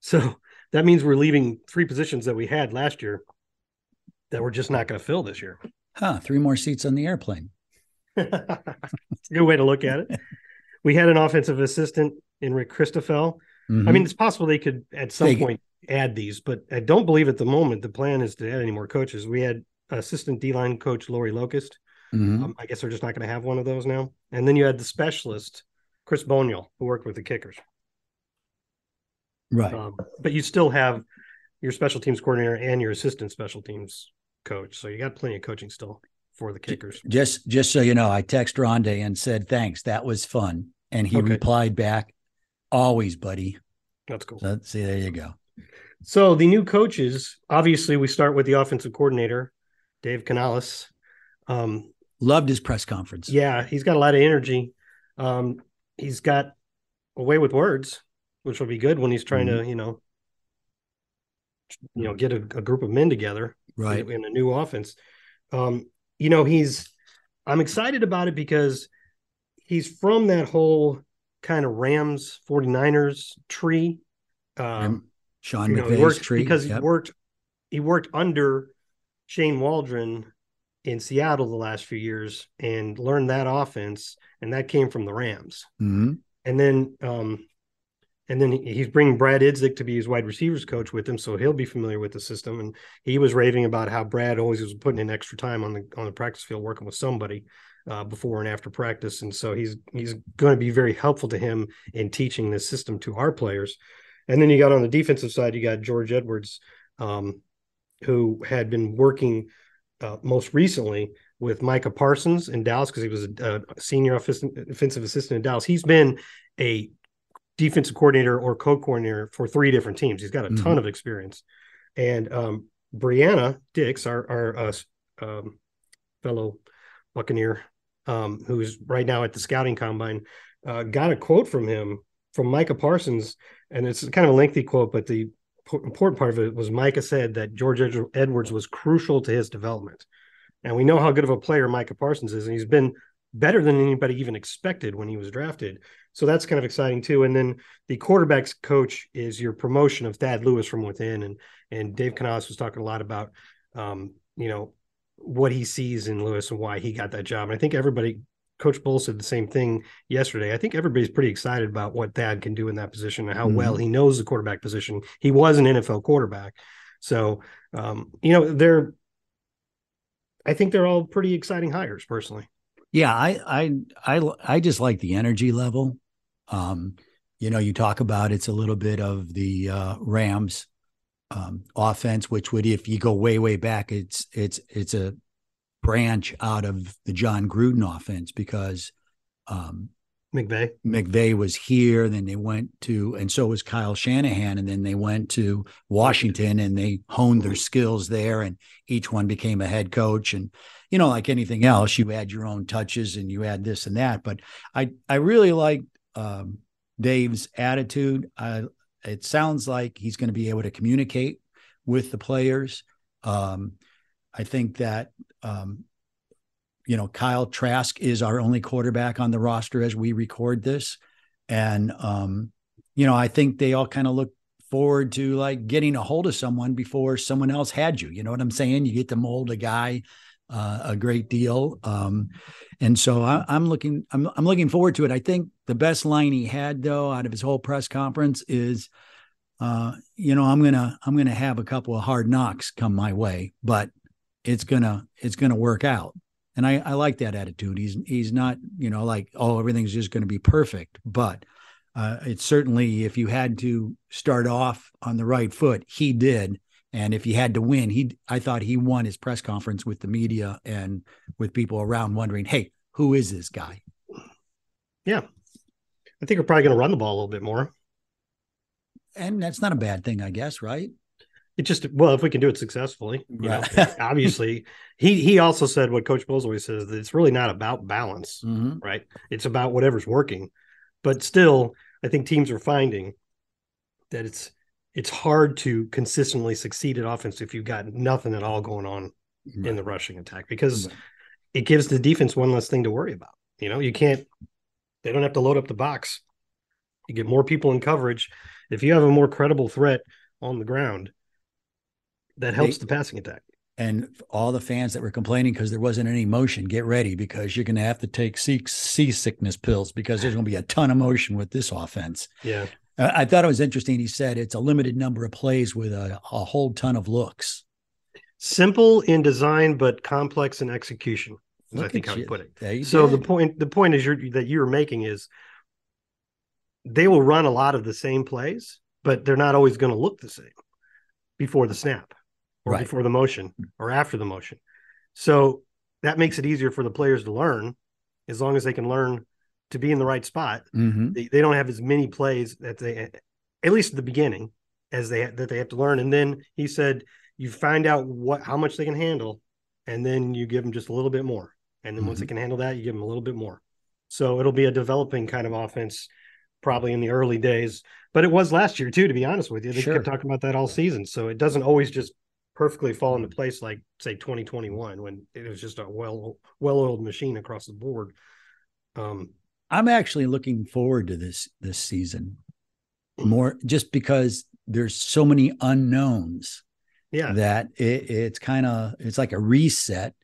[SPEAKER 3] So that means we're leaving three positions that we had last year that we're just not going to fill this year.
[SPEAKER 4] Huh. Three more seats on the airplane.
[SPEAKER 3] it's a good way to look at it. We had an offensive assistant in Rick Christophel.
[SPEAKER 4] Mhm.
[SPEAKER 3] I mean, it's possible they could at some
[SPEAKER 4] They-
[SPEAKER 3] point add these, but I don't believe at the moment the plan is to add any more coaches. We had assistant D line coach Lori Locust.
[SPEAKER 4] Mhm.
[SPEAKER 3] Um, I guess they're just not going to have one of those now. And then you had the specialist Chris Boniol, who worked with the kickers.
[SPEAKER 4] Right.
[SPEAKER 3] Um, but you still have your special teams coordinator and your assistant special teams coach. So you got plenty of coaching still for the kickers.
[SPEAKER 4] just just so you know, I text Rondé and said thanks. That was fun, and he
[SPEAKER 3] Okay.
[SPEAKER 4] replied back, "Always, buddy."
[SPEAKER 3] That's cool.
[SPEAKER 4] So, see, there you go.
[SPEAKER 3] So the new coaches, obviously, we start with the offensive coordinator, Dave Canales. Um,
[SPEAKER 4] Loved his press conference.
[SPEAKER 3] yeah, he's got a lot of energy. Um, he's got a way with words, which will be good when he's trying to, you know, you know, get a, a group of men together
[SPEAKER 4] right.
[SPEAKER 3] in, in a new offense. Um, you know, he's I'm excited about it because he's from that whole kind of Rams 49ers tree. Um,
[SPEAKER 4] Sean
[SPEAKER 3] you know,
[SPEAKER 4] McVay's
[SPEAKER 3] worked
[SPEAKER 4] tree
[SPEAKER 3] because
[SPEAKER 4] Yep.
[SPEAKER 3] he worked he worked under Shane Waldron in Seattle the last few years and learned that offense, and that came from the Rams.
[SPEAKER 4] Mhm.
[SPEAKER 3] And then, um, and then he's bringing Brad Idzik to be his wide receivers coach with him, so he'll be familiar with the system. And he was raving about how Brad always was putting in extra time on the on the practice field working with somebody uh, before and after practice, and so he's he's going to be very helpful to him in teaching this system to our players. And then you got on the defensive side, you got George Edwards, um, who had been working uh, most recently with Micah Parsons in Dallas because he was a, a senior offensive, offensive assistant in Dallas. He's been a defensive coordinator or co-coordinator for three different teams. He's got a ton
[SPEAKER 4] Mhm.
[SPEAKER 3] of experience. And um, Brianna Dix, our our uh, um, fellow Buccaneer, um, who's right now at the scouting combine, uh, got a quote from him from Micah Parsons, and it's kind of a lengthy quote, but the po- important part of it was Micah said that George Ed- Edwards was crucial to his development. And we know how good of a player Micah Parsons is, and he's been better than anybody even expected when he was drafted. So that's kind of exciting too. And then the quarterbacks coach is your promotion of Thad Lewis from within, and and Dave Canales was talking a lot about, um, you know, what he sees in Lewis and why he got that job. And I think everybody, Coach Bowles said the same thing yesterday. I think everybody's pretty excited about what Thad can do in that position and how
[SPEAKER 4] Mhm.
[SPEAKER 3] well he knows the quarterback position. He was an NFL quarterback, so um, you know they're. I think they're all pretty exciting hires, personally.
[SPEAKER 4] Yeah, I I I I just like the energy level. Um, you know, you talk about it's a little bit of the uh, Rams um, offense, which would, if you go way way back, it's it's it's a branch out of the Jon Gruden offense because um,
[SPEAKER 3] McVay.
[SPEAKER 4] McVay was here, then they went to, and so was Kyle Shanahan, and then they went to Washington and they honed their skills there, and each one became a head coach. And you know, like anything else, you add your own touches and you add this and that. But I, I really like um, Dave's attitude. I, it sounds like he's going to be able to communicate with the players. Um, I think that um, you know, Kyle Trask is our only quarterback on the roster as we record this. And, um, you know, I think they all kind of look forward to like getting a hold of someone before someone else had you. You know what I'm saying? You get to mold a guy uh, a great deal. Um, and so I, I'm looking, I'm, I'm looking forward to it. I think the best line he had though, out of his whole press conference is, uh, you know, I'm going to, I'm going to have a couple of hard knocks come my way, but it's gonna, it's going to work out and I, I like that attitude. He's he's not you know like oh everything's just going to be perfect, but uh, it's certainly if you had to start off on the right foot, he did, and if he had to win, he I thought he won his press conference with the media and with people around wondering, hey, who is this guy?
[SPEAKER 3] Yeah, I think we're probably going to run the ball a little bit more.
[SPEAKER 4] And that's not a bad thing, I guess, right?
[SPEAKER 3] It just well, if we can do it successfully, you know, [laughs] obviously. He he also said what Coach Bowles always says that it's really not about balance,
[SPEAKER 4] Mhm.
[SPEAKER 3] right? It's about whatever's working. But still, I think teams are finding that it's it's hard to consistently succeed at offense if you've got nothing at all going on in the rushing attack because
[SPEAKER 4] Right.
[SPEAKER 3] it gives the defense one less thing to worry about. You know, you can't they don't have to load up the box. You get more people in coverage. If you have a more credible threat on the ground, that helps
[SPEAKER 4] They-
[SPEAKER 3] the passing attack.
[SPEAKER 4] and all the fans that were complaining because there wasn't any motion, get ready because you're going to have to take sea- seasickness pills because there's going to be a ton of motion with this offense.
[SPEAKER 3] Yeah.
[SPEAKER 4] Uh, I thought it was interesting. He said it's a limited number of plays with a, a whole ton of looks.
[SPEAKER 3] Simple in design, but complex in execution. I think how you put it. So
[SPEAKER 4] did.
[SPEAKER 3] the point the point is you're, that you're making is they will run a lot of the same plays, but they're not always going to look the same before the snap or
[SPEAKER 4] Right.
[SPEAKER 3] before the motion or after the motion. So that makes it easier for the players to learn as long as they can learn to be in the right spot.
[SPEAKER 4] Mhm.
[SPEAKER 3] They, they don't have as many plays that they at least at the beginning as they that they have to learn and then he said you find out what how much they can handle and then you give them just a little bit more and then once they can handle that you give them a little bit more. So it'll be a developing kind of offense probably in the early days but it was last year too to be honest with you. They
[SPEAKER 4] Sure.
[SPEAKER 3] kept talking about that all season. So it doesn't always just perfectly fall into place like say 2021 when it was just a well well-oiled machine across the board. Um
[SPEAKER 4] I'm actually looking forward to this this season [clears throat] more just because there's so many unknowns
[SPEAKER 3] yeah.
[SPEAKER 4] that it, it's kind of it's like a reset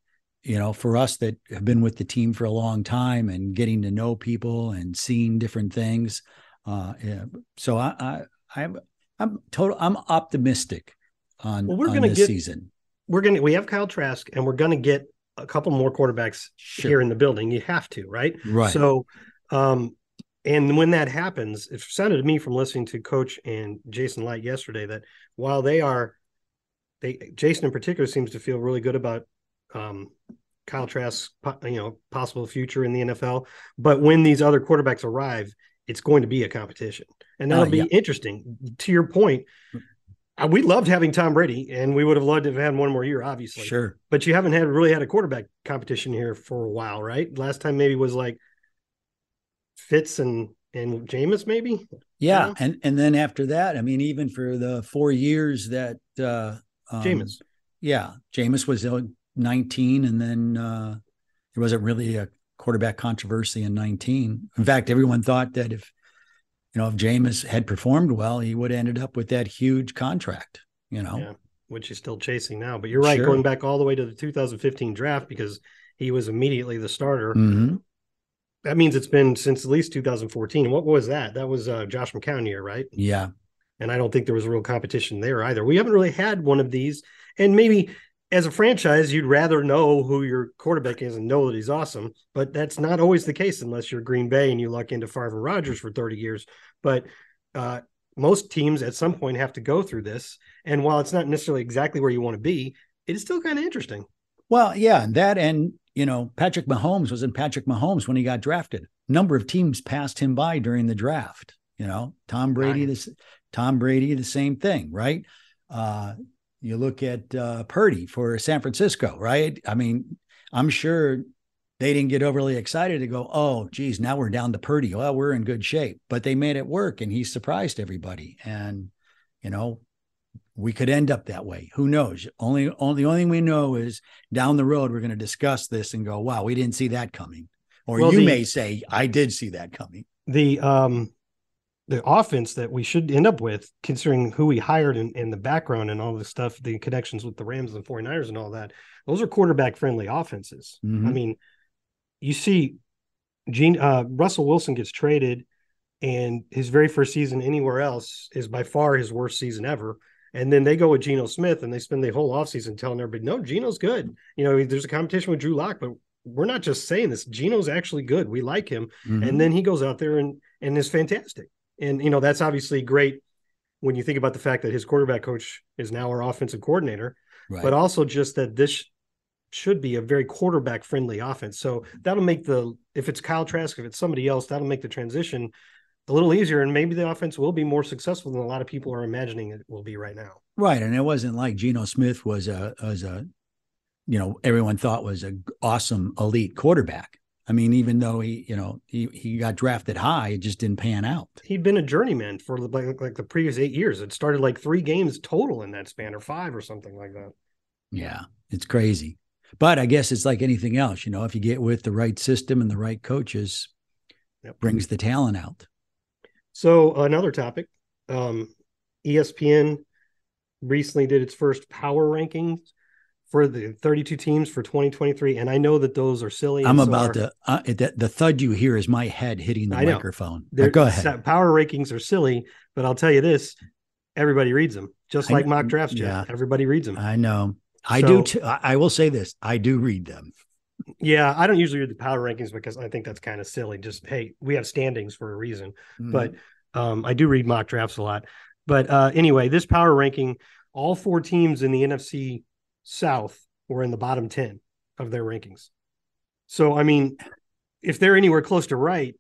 [SPEAKER 4] you know for us that have been with the team for a long time and getting to know people and seeing different things uh yeah. so i i i'm i'm total i'm optimistic on,
[SPEAKER 3] Well, we're
[SPEAKER 4] on
[SPEAKER 3] gonna
[SPEAKER 4] this
[SPEAKER 3] get-
[SPEAKER 4] season
[SPEAKER 3] we're gonna we have Kyle Trask and we're gonna get a couple more quarterbacks
[SPEAKER 4] Sure.
[SPEAKER 3] here in the building. You have to, right?
[SPEAKER 4] right
[SPEAKER 3] So um and when that happens, it sounded to me from listening to Coach and Jason Licht yesterday that while they are they Jason in particular seems to feel really good about um Kyle Trask's po- you know possible future in the NFL, but when these other quarterbacks arrive, it's going to be a competition, and that'll
[SPEAKER 4] Oh,
[SPEAKER 3] be
[SPEAKER 4] yeah.
[SPEAKER 3] interesting. To your point, uh, we loved having Tom Brady, and we would have loved to have had one more year, obviously
[SPEAKER 4] sure
[SPEAKER 3] but you haven't had really had a quarterback competition here for a while, right? Last time maybe was like Fitz and and Jameis, maybe.
[SPEAKER 4] yeah
[SPEAKER 3] know?
[SPEAKER 4] and and then after that i mean even for the four years that uh um,
[SPEAKER 3] Jameis.
[SPEAKER 4] yeah Jameis was uh, 19 and then uh there wasn't really a quarterback controversy in 19 in fact everyone thought that if you know if Jameis had performed well he would have ended up with that huge contract you know
[SPEAKER 3] Yeah, which he's still chasing now. But you're right,
[SPEAKER 4] Sure.
[SPEAKER 3] going back all the way to the 2015 draft because he was immediately the starter.
[SPEAKER 4] Mhm.
[SPEAKER 3] That means it's been since at least 2014. What was that? That was uh, Josh McCown year, right?
[SPEAKER 4] yeah
[SPEAKER 3] And I don't think there was a real competition there either. We haven't really had one of these. And maybe as a franchise, you'd rather know who your quarterback is and know that he's awesome. But that's not always the case unless you're Green Bay and you luck into Favre Rodgers for 30 years. But uh, most teams at some point have to go through this. And while it's not necessarily exactly where you want to be, it is still kind of interesting.
[SPEAKER 4] well yeah and that and you know Patrick Mahomes was in Patrick Mahomes when he got drafted number of teams passed him by during the draft you know Tom Brady this Tom Brady the same thing right uh you look at uh Purdy for San Francisco right I mean I'm sure they didn't get overly excited to go, oh, geez, now we're down to Purdy. Well, we're in good shape. But they made it work and he surprised everybody. And, you know, we could end up that way. Who knows? Only, only the only thing we know is down the road, we're going to discuss this and go, wow, we didn't see that coming. Or
[SPEAKER 3] Well,
[SPEAKER 4] you
[SPEAKER 3] the-
[SPEAKER 4] may say, I did see that coming.
[SPEAKER 3] The um the offense that we should end up with, considering who we hired and, and the background and all the stuff, the connections with the Rams and 49ers and all that, those are quarterback friendly offenses. I
[SPEAKER 4] Mhm.
[SPEAKER 3] mean, you see Gene uh Russell Wilson gets traded and his very first season anywhere else is by far his worst season ever. And then they go with Geno Smith and they spend the whole offseason telling everybody, no, Geno's good. You know, there's a competition with Drew Lock, but we're not just saying this. Geno's actually good. We like him.
[SPEAKER 4] Mhm.
[SPEAKER 3] And then he goes out there and and is fantastic. And you know, that's obviously great when you think about the fact that his quarterback coach is now our offensive coordinator,
[SPEAKER 4] right.
[SPEAKER 3] but also just that this should be a very quarterback friendly offense. So that'll make the if it's Kyle Trask, if it's somebody else, that'll make the transition a little easier, and maybe the offense will be more successful than a lot of people are imagining it will be right now.
[SPEAKER 4] Right, and it wasn't like Geno Smith was a was a, you know, everyone thought was an awesome elite quarterback. I mean, even though he, you know, he he got drafted high, it just didn't pan out.
[SPEAKER 3] He'd been a journeyman for like, like the previous eight years. It started like three games total in that span, or five, or something like that.
[SPEAKER 4] Yeah, it's crazy. But I guess it's like anything else, you know, if you get with the right system and the right coaches,
[SPEAKER 3] Yep.
[SPEAKER 4] brings the talent out.
[SPEAKER 3] So another topic, um, ESPN recently did its first power rankings for the 32 teams for 2023, and I know that those are silly.
[SPEAKER 4] I'm
[SPEAKER 3] so
[SPEAKER 4] about
[SPEAKER 3] are-
[SPEAKER 4] to uh, the, the thud you hear is my head hitting the
[SPEAKER 3] I
[SPEAKER 4] microphone. Go ahead.
[SPEAKER 3] Power rankings are silly, but I'll tell you this: everybody reads them, just
[SPEAKER 4] I
[SPEAKER 3] like mock drafts. Jeff.
[SPEAKER 4] yeah.
[SPEAKER 3] everybody reads them.
[SPEAKER 4] I know. I
[SPEAKER 3] So-
[SPEAKER 4] do. Too. I will say this. I do read them.
[SPEAKER 3] yeah, I don't usually read the power rankings because I think that's kind of silly. Just hey, we have standings for a reason.
[SPEAKER 4] Mm-hmm.
[SPEAKER 3] but um, I do read mock drafts a lot. But uh, anyway, this power ranking, all four teams in the NFC South were in the bottom 10 of their rankings. So, I mean, if they're anywhere close to right,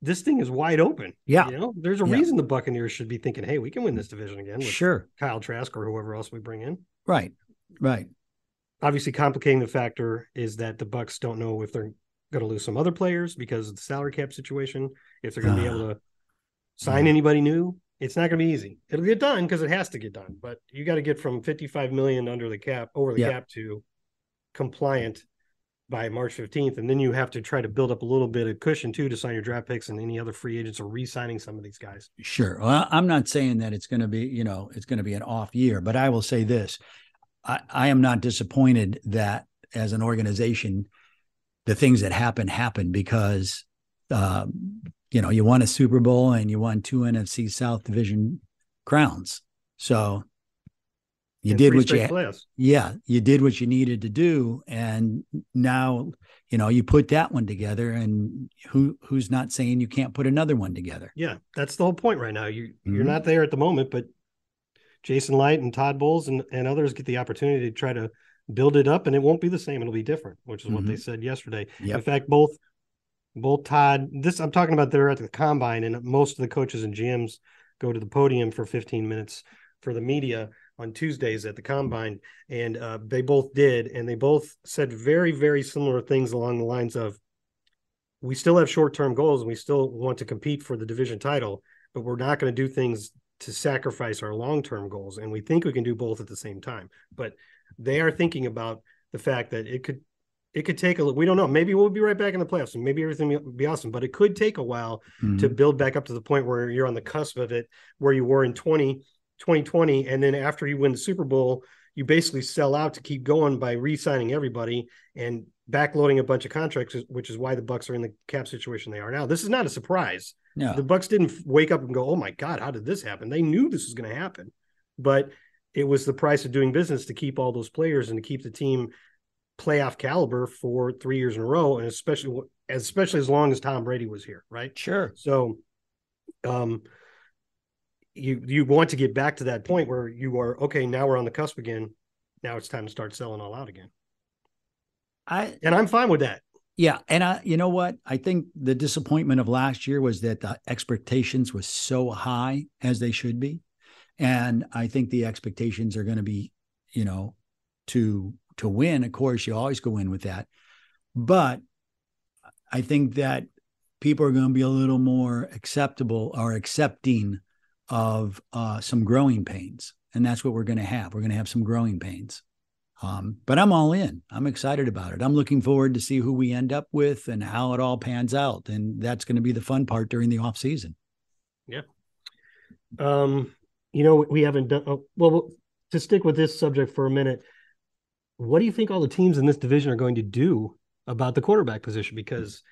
[SPEAKER 3] this thing is wide open.
[SPEAKER 4] Yeah.
[SPEAKER 3] You know, there's a
[SPEAKER 4] Yeah.
[SPEAKER 3] reason the Buccaneers should be thinking, hey, we can win this division again with
[SPEAKER 4] sure.
[SPEAKER 3] Kyle Trask or whoever else we bring in.
[SPEAKER 4] Right. Right.
[SPEAKER 3] Obviously, complicating the factor is that the Bucks don't know if they're going to lose some other players because of the salary cap situation, if they're going to be
[SPEAKER 4] Ah.
[SPEAKER 3] able to sign
[SPEAKER 4] Yeah.
[SPEAKER 3] anybody new. It's not going to be easy. It'll get done because it has to get done, but you got to get from 55 million under the cap, over the
[SPEAKER 4] Yeah.
[SPEAKER 3] cap to compliant by March 15th. And then you have to try to build up a little bit of cushion too to sign your draft picks and any other free agents or re signing some of these guys.
[SPEAKER 4] Sure. Well, I'm not saying that it's going to be, you know, it's going to be an off year, but I will say this: I, I am not disappointed that as an organization, the things that happen happen because, um, you know, you won a Super Bowl and you won two NFC South Division crowns, so you
[SPEAKER 3] And
[SPEAKER 4] did what you
[SPEAKER 3] playoffs.
[SPEAKER 4] yeah you did what you needed to do and now you know you put that one together and who who's not saying you can't put another one together
[SPEAKER 3] Yeah, that's the whole point right now. You you're
[SPEAKER 4] Mhm.
[SPEAKER 3] not there at the moment, but Jason Licht and Todd Bowles and, and others get the opportunity to try to build it up, and it won't be the same. It'll be different, which is what they said yesterday.
[SPEAKER 4] Yep.
[SPEAKER 3] In fact, both both Todd, this I'm talking about, they're at the combine, and most of the coaches and GMs go to the podium for 15 minutes for the media on Tuesdays at the combine, and uh, they both did, and they both said very very similar things along the lines of we still have short-term goals and we still want to compete for the division title but we're not going to do things to sacrifice our long-term goals. And we think we can do both at the same time. But they are thinking about the fact that it could it could take a we don't know maybe we'll be right back in the playoffs and maybe everything will be awesome but it could take a while to
[SPEAKER 4] Mhm.
[SPEAKER 3] build back up to the point where you're on the cusp of it where you were in 20 2020 and then after you win the super bowl you basically sell out to keep going by re-signing everybody and backloading a bunch of contracts which is why the bucks are in the cap situation they are now. This is not a surprise.
[SPEAKER 4] No
[SPEAKER 3] the bucks didn't wake up and go oh my god how did this happen? They knew this was going to happen but it was the price of doing business to keep all those players and to keep the team playoff caliber for three years in a row and especially especially as long as tom brady was here right
[SPEAKER 4] sure
[SPEAKER 3] so, um, you you want to get back to that point where you are okay. Now we're on the cusp again. Now it's time to start selling all out again,
[SPEAKER 4] i
[SPEAKER 3] and I'm fine with that.
[SPEAKER 4] yeah and i you know what i think the disappointment of last year was that the expectations was so high as they should be and i think the expectations are going to be you know to to win of course you always go in with that. But i think that people are going to be a little more acceptable or accepting of uh, some growing pains and that's what we're going to have. We're going to have some growing pains. Um, but i'm all in. I'm excited about it. I'm looking forward to see who we end up with and how it all pans out and that's going to be the fun part during the off season
[SPEAKER 3] Um, you know, we haven't done oh, well. To stick with this subject for a minute, what do you think all the teams in this division are going to do about the quarterback position? Because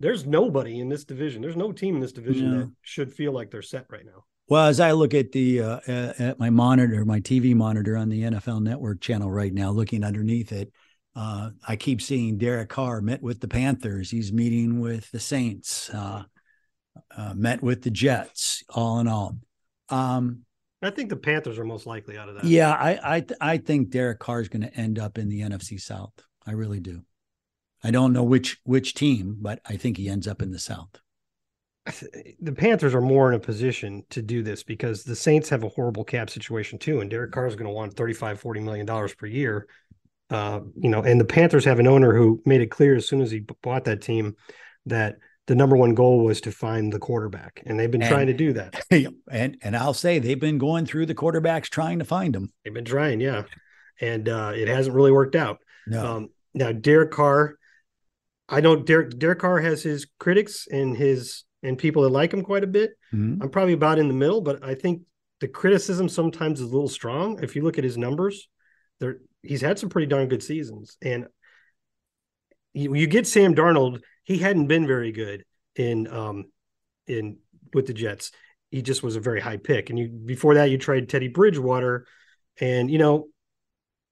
[SPEAKER 3] there's nobody in this division. There's no team in this division
[SPEAKER 4] No.
[SPEAKER 3] that should feel like they're set right now.
[SPEAKER 4] Well, as I look at the uh, uh, at my monitor, my TV monitor on the NFL Network channel right now, looking underneath it, uh, I keep seeing Derek Carr met with the Panthers. He's meeting with the Saints. Uh, uh, met with the Jets. All in all, um,
[SPEAKER 3] I think the Panthers are most likely out of that.
[SPEAKER 4] yeah, I I I think Derek Carr is going to end up in the NFC South. I really do. I don't know which which team, but I think he ends up in the South. [laughs]
[SPEAKER 3] the Panthers are more in a position to do this because the Saints have a horrible cap situation too, and Derek Carr is going to want 35, 40 million dollars per year. Uh, you know, and the Panthers have an owner who made it clear as soon as he bought that team that the number one goal was to find the quarterback, and they've been
[SPEAKER 4] And-
[SPEAKER 3] trying to do that. [laughs]
[SPEAKER 4] and and I'll say they've been going through the quarterbacks trying to find them.
[SPEAKER 3] They've been trying, yeah, and uh, it hasn't really worked out.
[SPEAKER 4] No,
[SPEAKER 3] Um, now, Derek Carr, I know Derek Derek Carr has his critics and his and people that like him quite a bit.
[SPEAKER 4] Mhm.
[SPEAKER 3] I'm probably about in the middle, but I think the criticism sometimes is a little strong. If you look at his numbers, they're he's had some pretty darn good seasons. And you, you get Sam Darnold, he hadn't been very good in um in with the Jets. He just was a very high pick. And you before that you tried Teddy Bridgewater and you know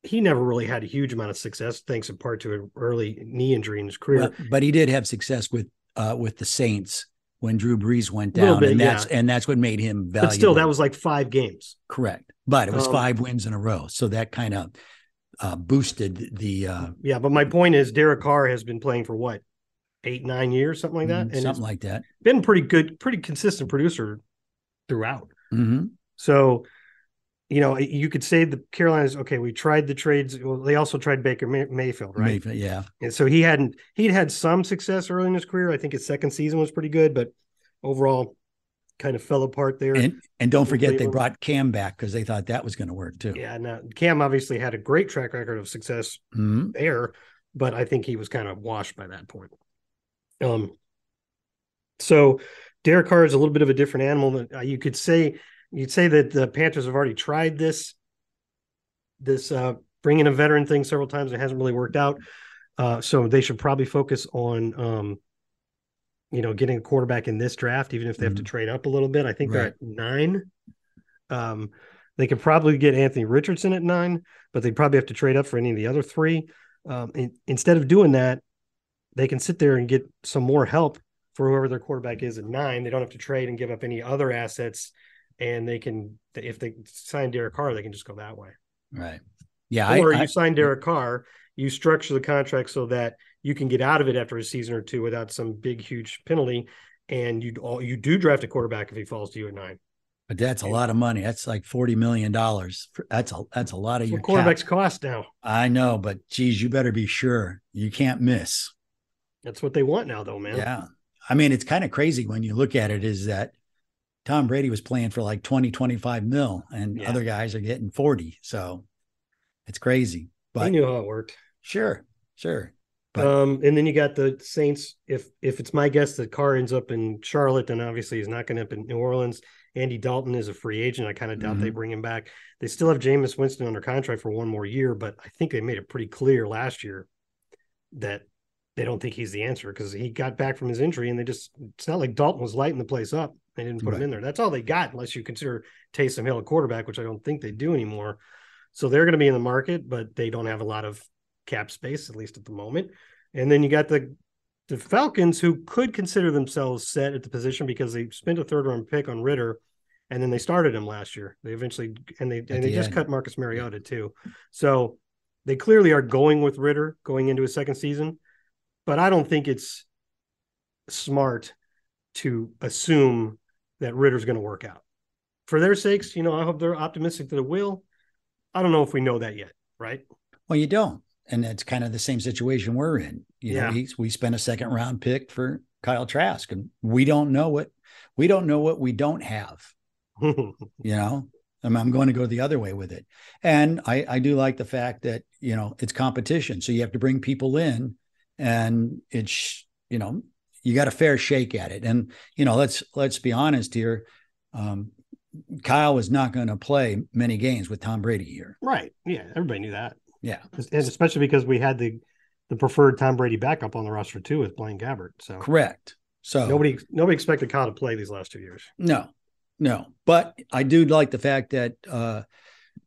[SPEAKER 3] he never really had a huge amount of success thanks in part to an early knee injury in his career.
[SPEAKER 4] Well, but he did have success with uh with the Saints when Drew Brees went down, bit, and that's yeah. and that's what made him valuable.
[SPEAKER 3] But still, that was like five games.
[SPEAKER 4] Correct, but it was um, five wins in a row, so that kind of uh, boosted the. Uh,
[SPEAKER 3] yeah, but my point is, Derek Carr has been playing for what eight, nine years, something like that,
[SPEAKER 4] mm, and something like that.
[SPEAKER 3] Been pretty good, pretty consistent producer throughout.
[SPEAKER 4] Mm-hmm.
[SPEAKER 3] So, you know, you could say the Carolinas. Okay, we tried the trades. Well, they also tried Baker May- Mayfield, right?
[SPEAKER 4] Mayfield, yeah.
[SPEAKER 3] And so he hadn't. He'd had some success early in his career. I think his second season was pretty good, but overall, kind of fell apart there.
[SPEAKER 4] And, and don't forget they brought Cam back because they thought that was going to work too.
[SPEAKER 3] Yeah, now Cam obviously had a great track record of success
[SPEAKER 4] mm-hmm.
[SPEAKER 3] there, but I think he was kind of washed by that point. Um, so Derek Carr is a little bit of a different animal. Uh, you could say you'd say that the Panthers have already tried this this uh, bringing a veteran thing several times. It hasn't really worked out. Uh, so they should probably focus on um, you know, getting a quarterback in this draft, even if they have to mm-hmm. trade up a little bit. I think right. they're at nine. Um, they could probably get Anthony Richardson at nine, but they'd probably have to trade up for any of the other three. Um, instead of doing that, they can sit there and get some more help for whoever their quarterback is at nine. They don't have to trade and give up any other assets, and they can, if they sign Derek Carr, they can just go that way.
[SPEAKER 4] Right. Yeah.
[SPEAKER 3] Or
[SPEAKER 4] I,
[SPEAKER 3] you I, sign Derek Carr, you structure the contract so that you can get out of it after a season or two without some big huge penalty and you all you do draft a quarterback if he falls to you at nine
[SPEAKER 4] but that's a lot of money that's like 40 million dollars that's a that's a lot of your
[SPEAKER 3] quarterbacks
[SPEAKER 4] cap.
[SPEAKER 3] cost now
[SPEAKER 4] i know but geez you better be sure you can't miss
[SPEAKER 3] that's what they want now though man
[SPEAKER 4] yeah i mean it's kind of crazy when you look at it is that tom brady was playing for like 20 25 mil and yeah. other guys are getting 40 so it's crazy but
[SPEAKER 3] he knew how it worked
[SPEAKER 4] sure sure
[SPEAKER 3] but, um, and then you got the Saints. If if it's my guess that Carr ends up in Charlotte, then obviously he's not going to end up in New Orleans. Andy Dalton is a free agent. I kind of doubt mm-hmm. they bring him back. They still have Jameis Winston under contract for one more year, but I think they made it pretty clear last year that they don't think he's the answer because he got back from his injury and they just it's not like Dalton was lighting the place up. They didn't put right. him in there. That's all they got, unless you consider Taysom Hill a quarterback, which I don't think they do anymore. So they're going to be in the market, but they don't have a lot of cap space, at least at the moment. And then you got the the Falcons, who could consider themselves set at the position because they spent a third round pick on Ridder, and then they started him last year. They eventually and they and the they end. just cut Marcus Mariota too. So they clearly are going with Ridder going into his second season, but I don't think it's smart to assume that Ridder's going to work out. For their sakes, you know, I hope they're optimistic that it will. I don't know if we know that yet, right?
[SPEAKER 4] Well, you don't and it's kind of the same situation we're in. You yeah. know, we spent a second round pick for Kyle Trask, and we don't know what we don't know what we don't have. [laughs] you know, I I'm going to go the other way with it, and I, I do like the fact that you know it's competition, so you have to bring people in, and it's you know you got a fair shake at it, and you know let's let's be honest here. Um, Kyle was not going to play many games with Tom Brady here.
[SPEAKER 3] Right. Yeah. Everybody knew that.
[SPEAKER 4] Yeah,
[SPEAKER 3] and especially because we had the the preferred Tom Brady backup on the roster too with Blaine Gabbert. So
[SPEAKER 4] correct. So
[SPEAKER 3] nobody nobody expected Kyle to play these last two years.
[SPEAKER 4] No, no. But I do like the fact that uh,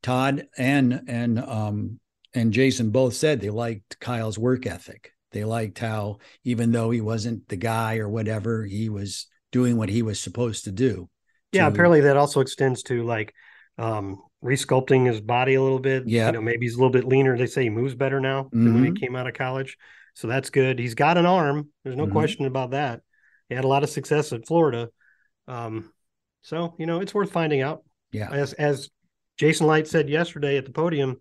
[SPEAKER 4] Todd and and um, and Jason both said they liked Kyle's work ethic. They liked how even though he wasn't the guy or whatever, he was doing what he was supposed to do.
[SPEAKER 3] Yeah, to, apparently that also extends to like um, resculpting his body a little bit.
[SPEAKER 4] Yeah.
[SPEAKER 3] You know, maybe he's a little bit leaner. They say he moves better now mm-hmm. than when he mm-hmm. came out of college. So that's good. He's got an arm. There's no mm-hmm. question about that. He had a lot of success at Florida. Um, so, you know, it's worth finding out.
[SPEAKER 4] Yeah.
[SPEAKER 3] As as Jason Licht said yesterday at the podium,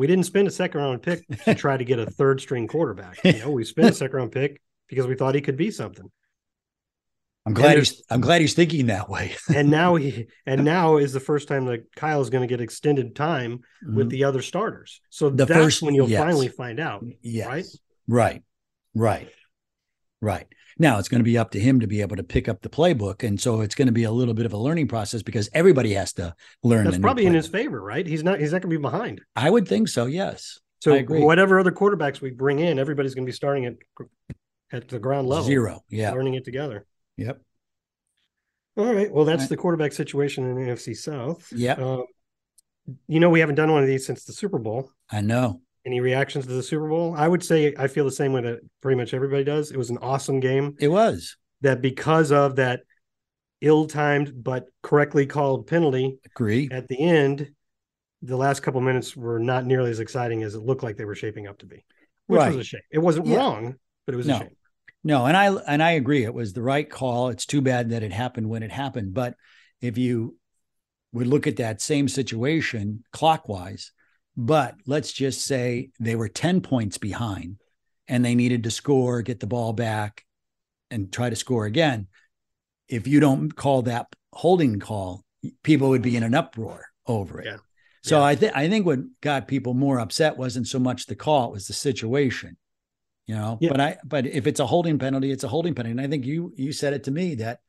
[SPEAKER 3] we didn't spend a second round pick to try to get a third string quarterback. You know, we spent a second round pick because we thought he could be something.
[SPEAKER 4] I'm glad he's I'm glad he's thinking that way. [laughs]
[SPEAKER 3] and now he and [laughs] now is the first time that Kyle is going to get extended time mm-hmm. with the other starters. So the that's first, when you'll yes. finally find out.
[SPEAKER 4] Yes.
[SPEAKER 3] Right.
[SPEAKER 4] Right. Right. Right. Now it's going to be up to him to be able to pick up the playbook. And so it's going to be a little bit of a learning process because everybody has to learn.
[SPEAKER 3] That's probably in his favor, right? He's not he's not going to be behind.
[SPEAKER 4] I would think so, yes.
[SPEAKER 3] So whatever other quarterbacks we bring in, everybody's going to be starting at at the ground level.
[SPEAKER 4] Zero. Yeah.
[SPEAKER 3] Learning it together.
[SPEAKER 4] Yep.
[SPEAKER 3] All right. Well, that's right. the quarterback situation in the NFC South.
[SPEAKER 4] Yeah. Um,
[SPEAKER 3] you know, we haven't done one of these since the Super Bowl.
[SPEAKER 4] I know.
[SPEAKER 3] Any reactions to the Super Bowl? I would say I feel the same way that pretty much everybody does. It was an awesome game.
[SPEAKER 4] It was.
[SPEAKER 3] That because of that ill-timed but correctly called penalty.
[SPEAKER 4] Agree.
[SPEAKER 3] At the end, the last couple minutes were not nearly as exciting as it looked like they were shaping up to be. Which right. was a shame. It wasn't yeah. wrong, but it was
[SPEAKER 4] no.
[SPEAKER 3] a shame.
[SPEAKER 4] No, and I and I agree. It was the right call. It's too bad that it happened when it happened. But if you would look at that same situation clockwise, but let's just say they were 10 points behind and they needed to score, get the ball back, and try to score again. If you don't call that holding call, people would be in an uproar over it.
[SPEAKER 3] Yeah.
[SPEAKER 4] So
[SPEAKER 3] yeah.
[SPEAKER 4] I think I think what got people more upset wasn't so much the call, it was the situation. You know, yeah. but I but if it's a holding penalty, it's a holding penalty. And I think you you said it to me that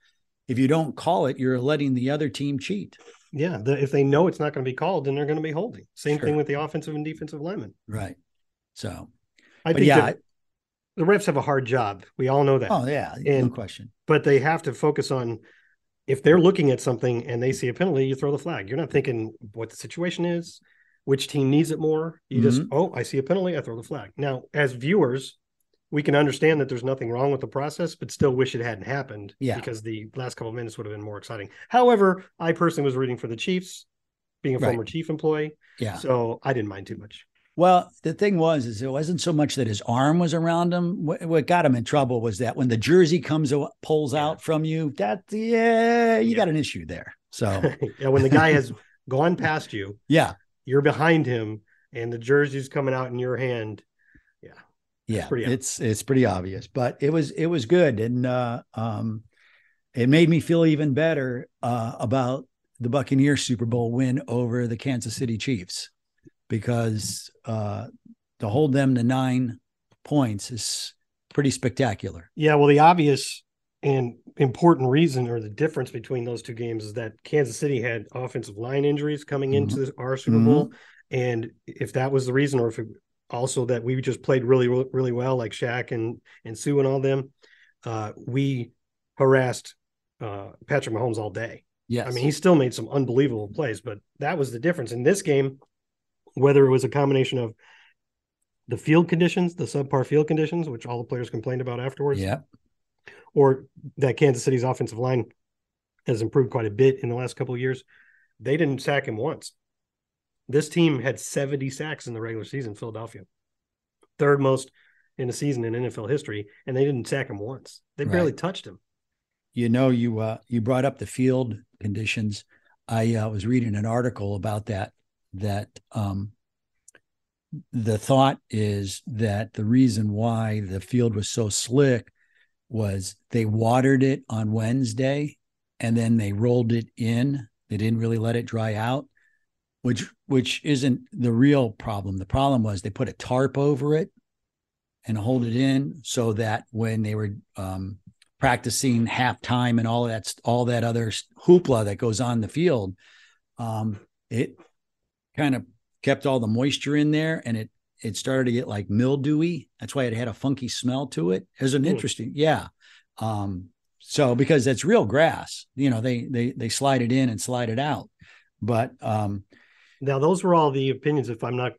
[SPEAKER 4] if you don't call it, you're letting the other team cheat.
[SPEAKER 3] Yeah, the, if they know it's not going to be called, then they're going to be holding. Same sure. thing with the offensive and defensive linemen.
[SPEAKER 4] Right. So,
[SPEAKER 3] I think yeah, the refs have a hard job. We all know that.
[SPEAKER 4] Oh yeah,
[SPEAKER 3] and,
[SPEAKER 4] no question.
[SPEAKER 3] But they have to focus on if they're looking at something and they see a penalty, you throw the flag. You're not thinking what the situation is, which team needs it more. You mm-hmm. just oh, I see a penalty, I throw the flag. Now, as viewers, we can understand that there's nothing wrong with the process, but still wish it hadn't happened.
[SPEAKER 4] Yeah.
[SPEAKER 3] Because the last couple of minutes would have been more exciting. However, I personally was rooting for the Chiefs, being a right. former Chief employee.
[SPEAKER 4] Yeah.
[SPEAKER 3] So I didn't mind too much.
[SPEAKER 4] Well, the thing was, is it wasn't so much that his arm was around him. What, what got him in trouble was that when the jersey comes pulls yeah. out from you, that yeah, you yeah. got an issue there. So [laughs]
[SPEAKER 3] yeah, when the guy [laughs] has gone past you,
[SPEAKER 4] yeah,
[SPEAKER 3] you're behind him, and the jersey's coming out in your hand
[SPEAKER 4] yeah it's it's pretty obvious but it was it was good and uh um it made me feel even better uh about the buccaneers super bowl win over the kansas city chiefs because uh to hold them to nine points is pretty spectacular
[SPEAKER 3] yeah well the obvious and important reason or the difference between those two games is that kansas city had offensive line injuries coming mm-hmm. into our super bowl mm-hmm. and if that was the reason or if it also that we just played really really well, like Shaq and and Suh and all them. Uh, we harassed uh, Patrick Mahomes all day.
[SPEAKER 4] Yes,
[SPEAKER 3] I mean he still made some unbelievable plays, but that was the difference in this game. Whether it was a combination of the field conditions, the subpar field conditions, which all the players complained about afterwards,
[SPEAKER 4] yeah,
[SPEAKER 3] or that Kansas City's offensive line has improved quite a bit in the last couple of years. They didn't sack him once. This team had 70 sacks in the regular season, Philadelphia, third most in a season in NFL history, and they didn't sack him once. They right. barely touched him.
[SPEAKER 4] You know, you uh, you brought up the field conditions. I uh, was reading an article about that. That um, the thought is that the reason why the field was so slick was they watered it on Wednesday and then they rolled it in. They didn't really let it dry out which which isn't the real problem. The problem was they put a tarp over it and hold it in so that when they were um, practicing halftime and all that all that other hoopla that goes on the field, um, it kind of kept all the moisture in there and it it started to get like mildewy. That's why it had a funky smell to it. It was an interesting, yeah. Um, so because that's real grass, you know, they they they slide it in and slide it out. But um,
[SPEAKER 3] now, those were all the opinions, if I'm not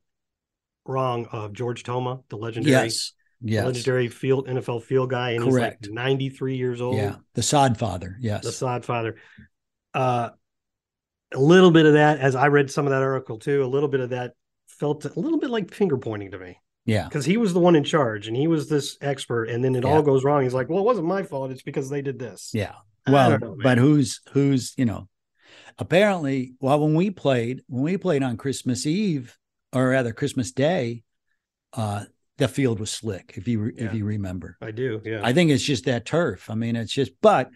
[SPEAKER 3] wrong, of George Toma, the legendary,
[SPEAKER 4] yes, yes.
[SPEAKER 3] legendary field NFL field guy, and Correct. he's like 93 years old.
[SPEAKER 4] Yeah, the sod father. Yes,
[SPEAKER 3] the sod father. Uh, a little bit of that, as I read some of that article too, a little bit of that felt a little bit like finger pointing to me.
[SPEAKER 4] Yeah.
[SPEAKER 3] Because he was the one in charge and he was this expert. And then it yeah. all goes wrong. He's like, well, it wasn't my fault. It's because they did this.
[SPEAKER 4] Yeah. Well, know, but who's, who's, you know, apparently, well, when we played, when we played on Christmas Eve, or rather Christmas Day, uh, the field was slick. If you yeah. if you remember,
[SPEAKER 3] I do. Yeah,
[SPEAKER 4] I think it's just that turf. I mean, it's just, but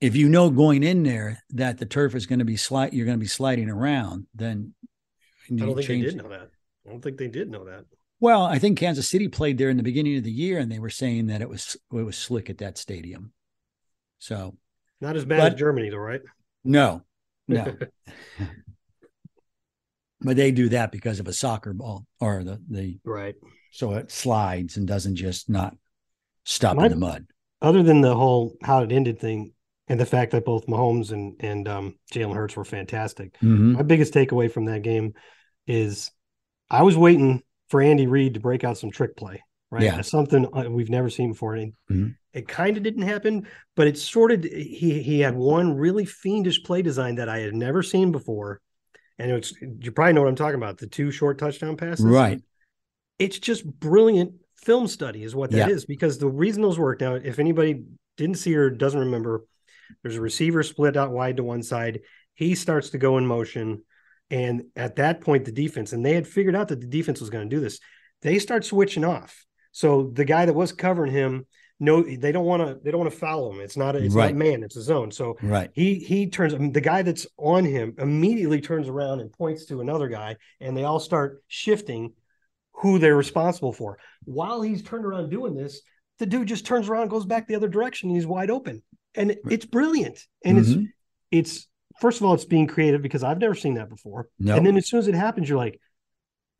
[SPEAKER 4] if you know going in there that the turf is going to be slide, you're going to be sliding around, then
[SPEAKER 3] I don't think they did know that. I don't think they did know that.
[SPEAKER 4] Well, I think Kansas City played there in the beginning of the year, and they were saying that it was it was slick at that stadium. So
[SPEAKER 3] Not as bad
[SPEAKER 4] But-
[SPEAKER 3] as Germany, though, right?
[SPEAKER 4] no, no. [laughs] but they do that because of a soccer ball or the the
[SPEAKER 3] right.
[SPEAKER 4] so it slides and doesn't just not stop
[SPEAKER 3] My-
[SPEAKER 4] in the mud.
[SPEAKER 3] Other than the whole how it ended thing, and the fact that both Mahomes and and um, Jalen Hurts were fantastic,
[SPEAKER 4] Mhm.
[SPEAKER 3] my biggest takeaway from that game is I was waiting for Andy Reid to break out some trick play, right?
[SPEAKER 4] Yeah.
[SPEAKER 3] Something uh, we've never seen before. And
[SPEAKER 4] Mhm.
[SPEAKER 3] it kind of didn't happen, but it sort of he he had one really fiendish play design that I had never seen before. And it's you probably know what I'm talking about, the two short touchdown passes.
[SPEAKER 4] Right.
[SPEAKER 3] It's just brilliant film study is what that is
[SPEAKER 4] Yeah.
[SPEAKER 3] because the reason those work now, if anybody didn't see or doesn't remember, there's a receiver split out wide to one side. He starts to go in motion. And at that point, the defense, and they had figured out that the defense was going to do this, they start switching off. So the guy that was covering him, no, they don't want to, they don't want to follow him. It's not, a, it's
[SPEAKER 4] Right.
[SPEAKER 3] not man, it's a zone. So
[SPEAKER 4] Right.
[SPEAKER 3] he he turns the guy that's on him immediately turns around and points to another guy, and they all start shifting who they're responsible for. While he's turned around doing this, the dude just turns around, goes back the other direction, and he's wide open, and it's brilliant. And it's
[SPEAKER 4] Mhm.
[SPEAKER 3] it's first of all, it's being creative because I've never seen that before.
[SPEAKER 4] No.
[SPEAKER 3] And then as soon as it happens, you're like,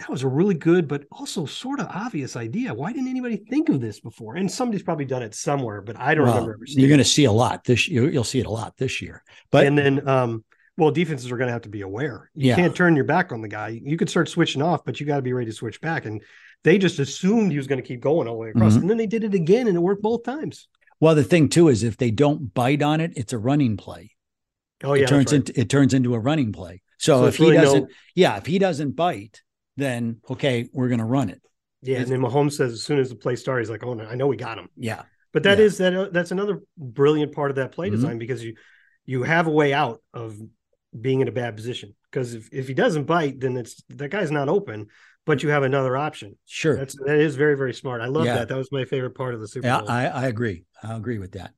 [SPEAKER 3] that was a really good, but also sort of obvious idea. Why didn't anybody think of this before? And somebody's probably done it somewhere, but I don't
[SPEAKER 4] Well,
[SPEAKER 3] remember ever seeing
[SPEAKER 4] you're going to see a lot this year. You'll see it a lot this year. But
[SPEAKER 3] and then um well defenses are going to have to be aware you
[SPEAKER 4] Yeah.
[SPEAKER 3] can't turn your back on the guy you could start switching off but you got to be ready to switch back and they just assumed he was going to keep going all the way across
[SPEAKER 4] Mhm.
[SPEAKER 3] and then they did it again and it worked both times
[SPEAKER 4] well, the thing too is if they don't bite on it, it's a running play.
[SPEAKER 3] oh yeah
[SPEAKER 4] it turns
[SPEAKER 3] right.
[SPEAKER 4] into it turns into a running play. So,
[SPEAKER 3] So
[SPEAKER 4] if he
[SPEAKER 3] really
[SPEAKER 4] doesn't, yeah, if he doesn't bite, then okay, we're going to run it.
[SPEAKER 3] yeah and then Mahomes says as soon as the play starts, he's like oh no i know we got him
[SPEAKER 4] Yeah,
[SPEAKER 3] but that
[SPEAKER 4] Yeah.
[SPEAKER 3] is that that's another brilliant part of that play
[SPEAKER 4] Mhm.
[SPEAKER 3] design because you you have a way out of being in a bad position because if, if he doesn't bite then it's that guy's not open but you have another option
[SPEAKER 4] sure.
[SPEAKER 3] that's that is very very smart i love
[SPEAKER 4] Yeah.
[SPEAKER 3] that that was my favorite part of the super
[SPEAKER 4] yeah,
[SPEAKER 3] bowl
[SPEAKER 4] I, I agree. I agree with that.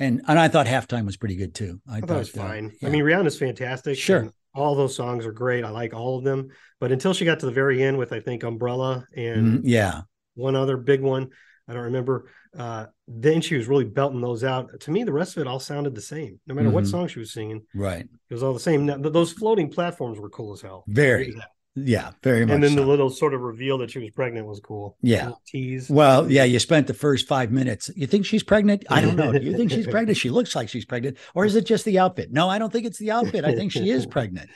[SPEAKER 4] And and I thought halftime was pretty good too. I,
[SPEAKER 3] I thought it was
[SPEAKER 4] uh,
[SPEAKER 3] fine.
[SPEAKER 4] yeah.
[SPEAKER 3] I mean, Rihanna's fantastic.
[SPEAKER 4] Sure.
[SPEAKER 3] All those songs are great. I like all of them. But until she got to the very end with, I think, Umbrella and
[SPEAKER 4] Mhm, yeah,
[SPEAKER 3] one other big one, I don't remember. Uh, then she was really belting those out. To me, the rest of it all sounded the same. No matter what
[SPEAKER 4] Mhm.
[SPEAKER 3] song she was singing,
[SPEAKER 4] right.
[SPEAKER 3] it was all the same. Now, those floating platforms were cool as hell.
[SPEAKER 4] Very, yeah, very much.
[SPEAKER 3] And then
[SPEAKER 4] so.
[SPEAKER 3] the little sort of reveal that she was pregnant was cool.
[SPEAKER 4] Yeah.
[SPEAKER 3] Tease.
[SPEAKER 4] Well, yeah, you spent the first five minutes. You think she's pregnant? I don't know. Do you think she's pregnant? She looks like she's pregnant. Or is it just the outfit? No, I don't think it's the outfit. I think she is [laughs] pregnant.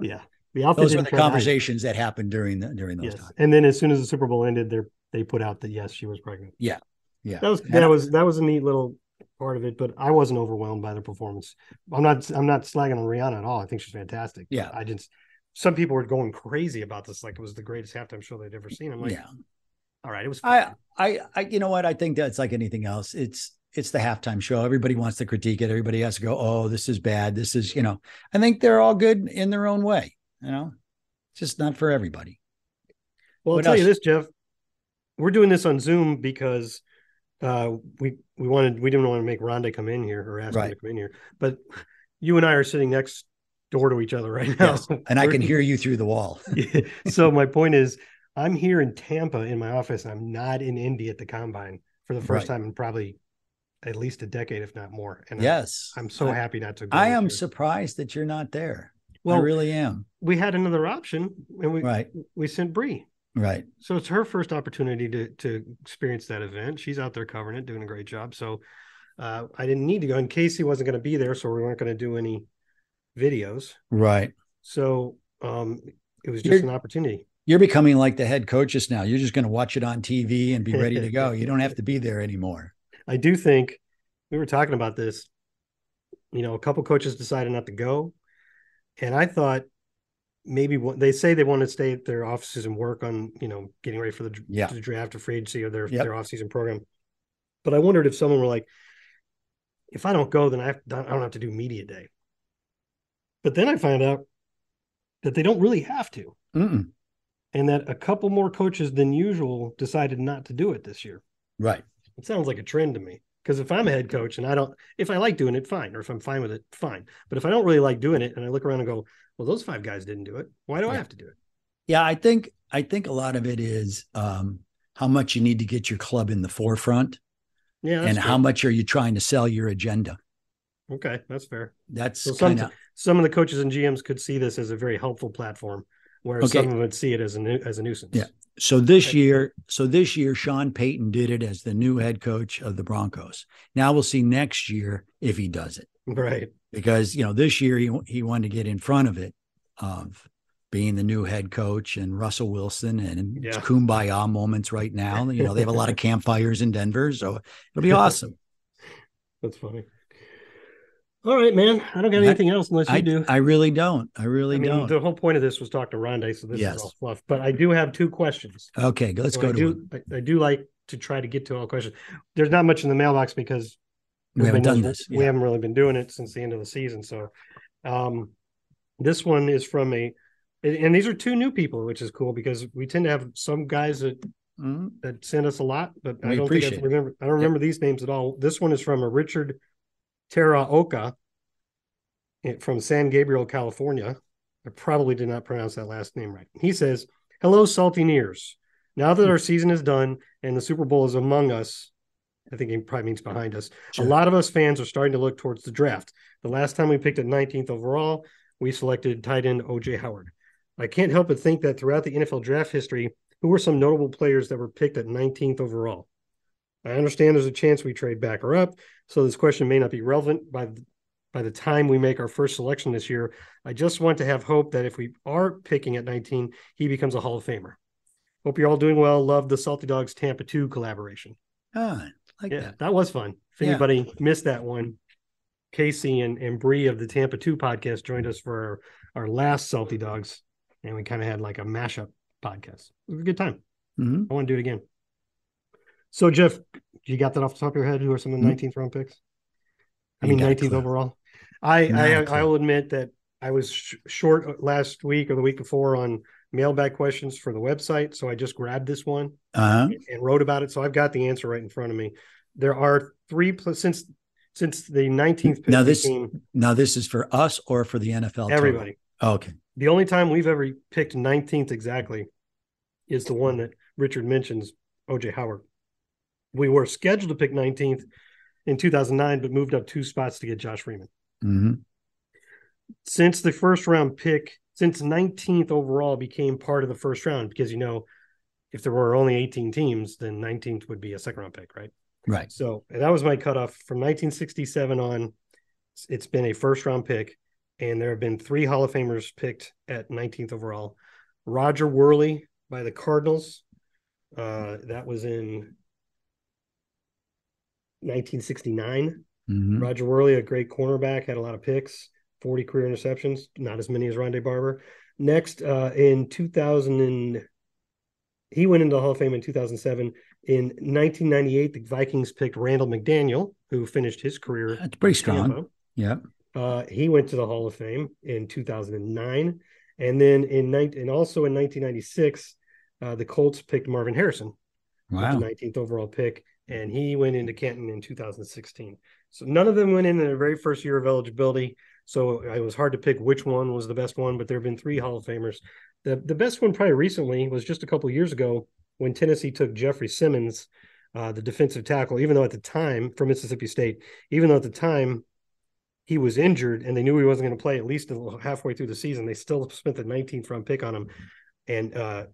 [SPEAKER 3] Yeah. The outfit
[SPEAKER 4] Those were the conversations that happened during the during those
[SPEAKER 3] Yes.
[SPEAKER 4] times.
[SPEAKER 3] And then as soon as the Super Bowl ended, they they put out that yes, she was pregnant.
[SPEAKER 4] Yeah. Yeah.
[SPEAKER 3] That was that was that was a neat little part of it, but I wasn't overwhelmed by the performance. I'm not I'm not slagging on Rihanna at all. I think she's fantastic.
[SPEAKER 4] Yeah.
[SPEAKER 3] I just some people were going crazy about this, like it was the greatest halftime show they'd ever seen. I'm like,
[SPEAKER 4] yeah.
[SPEAKER 3] all right, it was
[SPEAKER 4] I. I, I, you know what? I think that's like anything else. It's, it's the halftime show. Everybody wants to critique it. Everybody has to go, oh, this is bad. This is, you know, I think they're all good in their own way. You know, it's just not for everybody.
[SPEAKER 3] Well, I'll
[SPEAKER 4] what
[SPEAKER 3] tell you this, Jeff. We're doing this on Zoom because uh, we we wanted we didn't want to make Rhonda come in here or ask
[SPEAKER 4] Right.
[SPEAKER 3] to come in here, but you and I are sitting next door to each other right now,
[SPEAKER 4] Yes. [laughs] And I can hear you through the wall. [laughs]
[SPEAKER 3] so my point is, I'm here in Tampa in my office. I'm not in Indy at the combine for the first
[SPEAKER 4] Right.
[SPEAKER 3] time in probably at least a decade, if not more. And I'm-
[SPEAKER 4] Yes.
[SPEAKER 3] I'm, so
[SPEAKER 4] I-
[SPEAKER 3] happy not to. Go
[SPEAKER 4] I am
[SPEAKER 3] year.
[SPEAKER 4] surprised that you're not there.
[SPEAKER 3] well.
[SPEAKER 4] I really am.
[SPEAKER 3] we had another option, and we
[SPEAKER 4] Right.
[SPEAKER 3] we sent Bree.
[SPEAKER 4] Right.
[SPEAKER 3] So it's her first opportunity to to experience that event. She's out there covering it, doing a great job. So uh, I didn't need to go. And Casey wasn't going to be there, so we weren't going to do any videos.
[SPEAKER 4] Right.
[SPEAKER 3] So um, it was just
[SPEAKER 4] You're-
[SPEAKER 3] an opportunity.
[SPEAKER 4] You're becoming like the head coaches now. You're just going to watch it on TV and be ready to go. [laughs] You don't have to be there anymore.
[SPEAKER 3] I do think we were talking about this. You know, a couple coaches decided not to go, and I thought maybe what they say they want to stay at their offices and work on you know getting ready for the,
[SPEAKER 4] Yeah.
[SPEAKER 3] the draft or free agency or their
[SPEAKER 4] Yep.
[SPEAKER 3] their offseason program. But I wondered if someone were like, if I don't go, then I, have, I don't have to do media day. But then I found out that they don't really have to,
[SPEAKER 4] Mm-mm.
[SPEAKER 3] and that a couple more coaches than usual decided not to do it this year.
[SPEAKER 4] Right.
[SPEAKER 3] It sounds like a trend to me. Because if I'm a head coach and I don't, if I like doing it, fine. Or if I'm fine with it, fine. But if I don't really like doing it and I look around and go, well, those five guys didn't do it. Why do I have to do it?
[SPEAKER 4] Yeah, I think I think a lot of it is um, how much you need to get your club in the forefront,
[SPEAKER 3] Yeah,
[SPEAKER 4] and how much are you trying to sell your agenda.
[SPEAKER 3] Okay, that's fair.
[SPEAKER 4] That's
[SPEAKER 3] So
[SPEAKER 4] kind of
[SPEAKER 3] some of the coaches and GMs could see this as a very helpful platform, whereas
[SPEAKER 4] Okay.
[SPEAKER 3] some would see it as a nu- as a nuisance.
[SPEAKER 4] Yeah. so this
[SPEAKER 3] Okay.
[SPEAKER 4] year. So this year, Sean Payton did it as the new head coach of the Broncos. Now we'll see next year if he does it.
[SPEAKER 3] Right.
[SPEAKER 4] because you know this year he he wanted to get in front of it of being the new head coach and Russell Wilson and it's
[SPEAKER 3] Yeah.
[SPEAKER 4] kumbaya moments right now. You know they have a lot of [laughs] campfires in Denver, so it'll be [laughs] awesome.
[SPEAKER 3] That's funny. All right, man. I don't got
[SPEAKER 4] I-
[SPEAKER 3] anything else unless you
[SPEAKER 4] I
[SPEAKER 3] do.
[SPEAKER 4] I really don't. I really
[SPEAKER 3] I mean,
[SPEAKER 4] don't.
[SPEAKER 3] the whole point of this was talk to Rondé, so this
[SPEAKER 4] Yes.
[SPEAKER 3] is all fluff. But I do have two questions.
[SPEAKER 4] okay, let's
[SPEAKER 3] So
[SPEAKER 4] go
[SPEAKER 3] I
[SPEAKER 4] to
[SPEAKER 3] do. I, I do like to try to get to all questions. There's not much in the mailbox because
[SPEAKER 4] We haven't done this.
[SPEAKER 3] We haven't really been doing it since the end of the season. So, um, this one is from a, and these are two new people, which is cool because we tend to have some guys that
[SPEAKER 4] Mhm.
[SPEAKER 3] that send us a lot, but I don't think I remember. I don't remember these names at all. This one is from a Richard Teraoka eh, from San Gabriel, California. I probably did not pronounce that last name right. He says, "Hello, Salty Saltineers. Now that our season is done and the Super Bowl is among us, I think he probably means behind us.
[SPEAKER 4] Sure.
[SPEAKER 3] A lot of us fans are starting to look towards the draft. The last time we picked at 19th overall, we selected tight end OJ Howard. I can't help but think that throughout the NFL draft history, who were some notable players that were picked at 19th overall? I understand there's a chance we trade back or up, so this question may not be relevant by the, by the time we make our first selection this year. I just want to have hope that if we are picking at 19, he becomes a Hall of Famer. Hope you're all doing well. Love the Salty Dogs Tampa 2 collaboration.
[SPEAKER 4] Ah, like
[SPEAKER 3] Yeah,
[SPEAKER 4] that.
[SPEAKER 3] that was fun. If
[SPEAKER 4] Yeah.
[SPEAKER 3] anybody missed that one, Casey and, and Bree of the Tampa 2 podcast joined us for our, our last Salty Dogs, and we kind of had like a mashup podcast. It was a good time.
[SPEAKER 4] Mhm.
[SPEAKER 3] I want to do it again. So, Jeff, you got that off the top of your head? Who are some of the
[SPEAKER 4] Mhm.
[SPEAKER 3] 19th round picks? I mean, 19th overall. I, I. I will admit that I was sh- short last week or the week before on mailbag questions for the website, so I just grabbed this one
[SPEAKER 4] Uh-huh.
[SPEAKER 3] and wrote about it. So I've got the answer right in front of me. There are three since since the 19th pick
[SPEAKER 4] Now this-
[SPEAKER 3] became
[SPEAKER 4] Now this is for us or for the NFL?
[SPEAKER 3] everybody.
[SPEAKER 4] Okay.
[SPEAKER 3] The only time we've ever picked 19th exactly is the one that Richard mentions, OJ Howard. We were scheduled to pick 19th in 2009, but moved up two spots to get Josh Freeman.
[SPEAKER 4] hmm
[SPEAKER 3] Since the first round pick, since 19th overall became part of the first round, because you know, if there were only 18 teams, then 19th would be a second round pick, right?
[SPEAKER 4] Right.
[SPEAKER 3] So that was my cutoff from 1967 on. It's been a first round pick, and there have been three Hall of Famers picked at 19th overall. Roger Wehrli by the Cardinals. Uh, that was in 1969.
[SPEAKER 4] hmm
[SPEAKER 3] Roger Wehrli, a great cornerback, had a lot of picks, 40 career interceptions, not as many as Rondé Barber. Next, uh, in 2000, and he went into the Hall of Fame in 2007. In 1998, the Vikings picked Randall McDaniel, who finished his career.
[SPEAKER 4] That's pretty strong.
[SPEAKER 3] Tampa.
[SPEAKER 4] Yeah.
[SPEAKER 3] Uh, he went to the Hall of Fame in 2009, and then in 19, and also in 1996, uh, the Colts picked Marvin Harrison
[SPEAKER 4] Wow.
[SPEAKER 3] the 19th overall pick, and he went into Canton in 2016. So none of them went in in their very first year of eligibility. So it was hard to pick which one was the best one, but there have been three Hall of Famers. The the best one probably recently was just a couple of years ago when Tennessee took Jeffrey Simmons, uh, the defensive tackle, even though at the time from Mississippi State, even though at the time he was injured and they knew he wasn't going to play at least halfway through the season, they still spent the 19th round pick on him. And uh,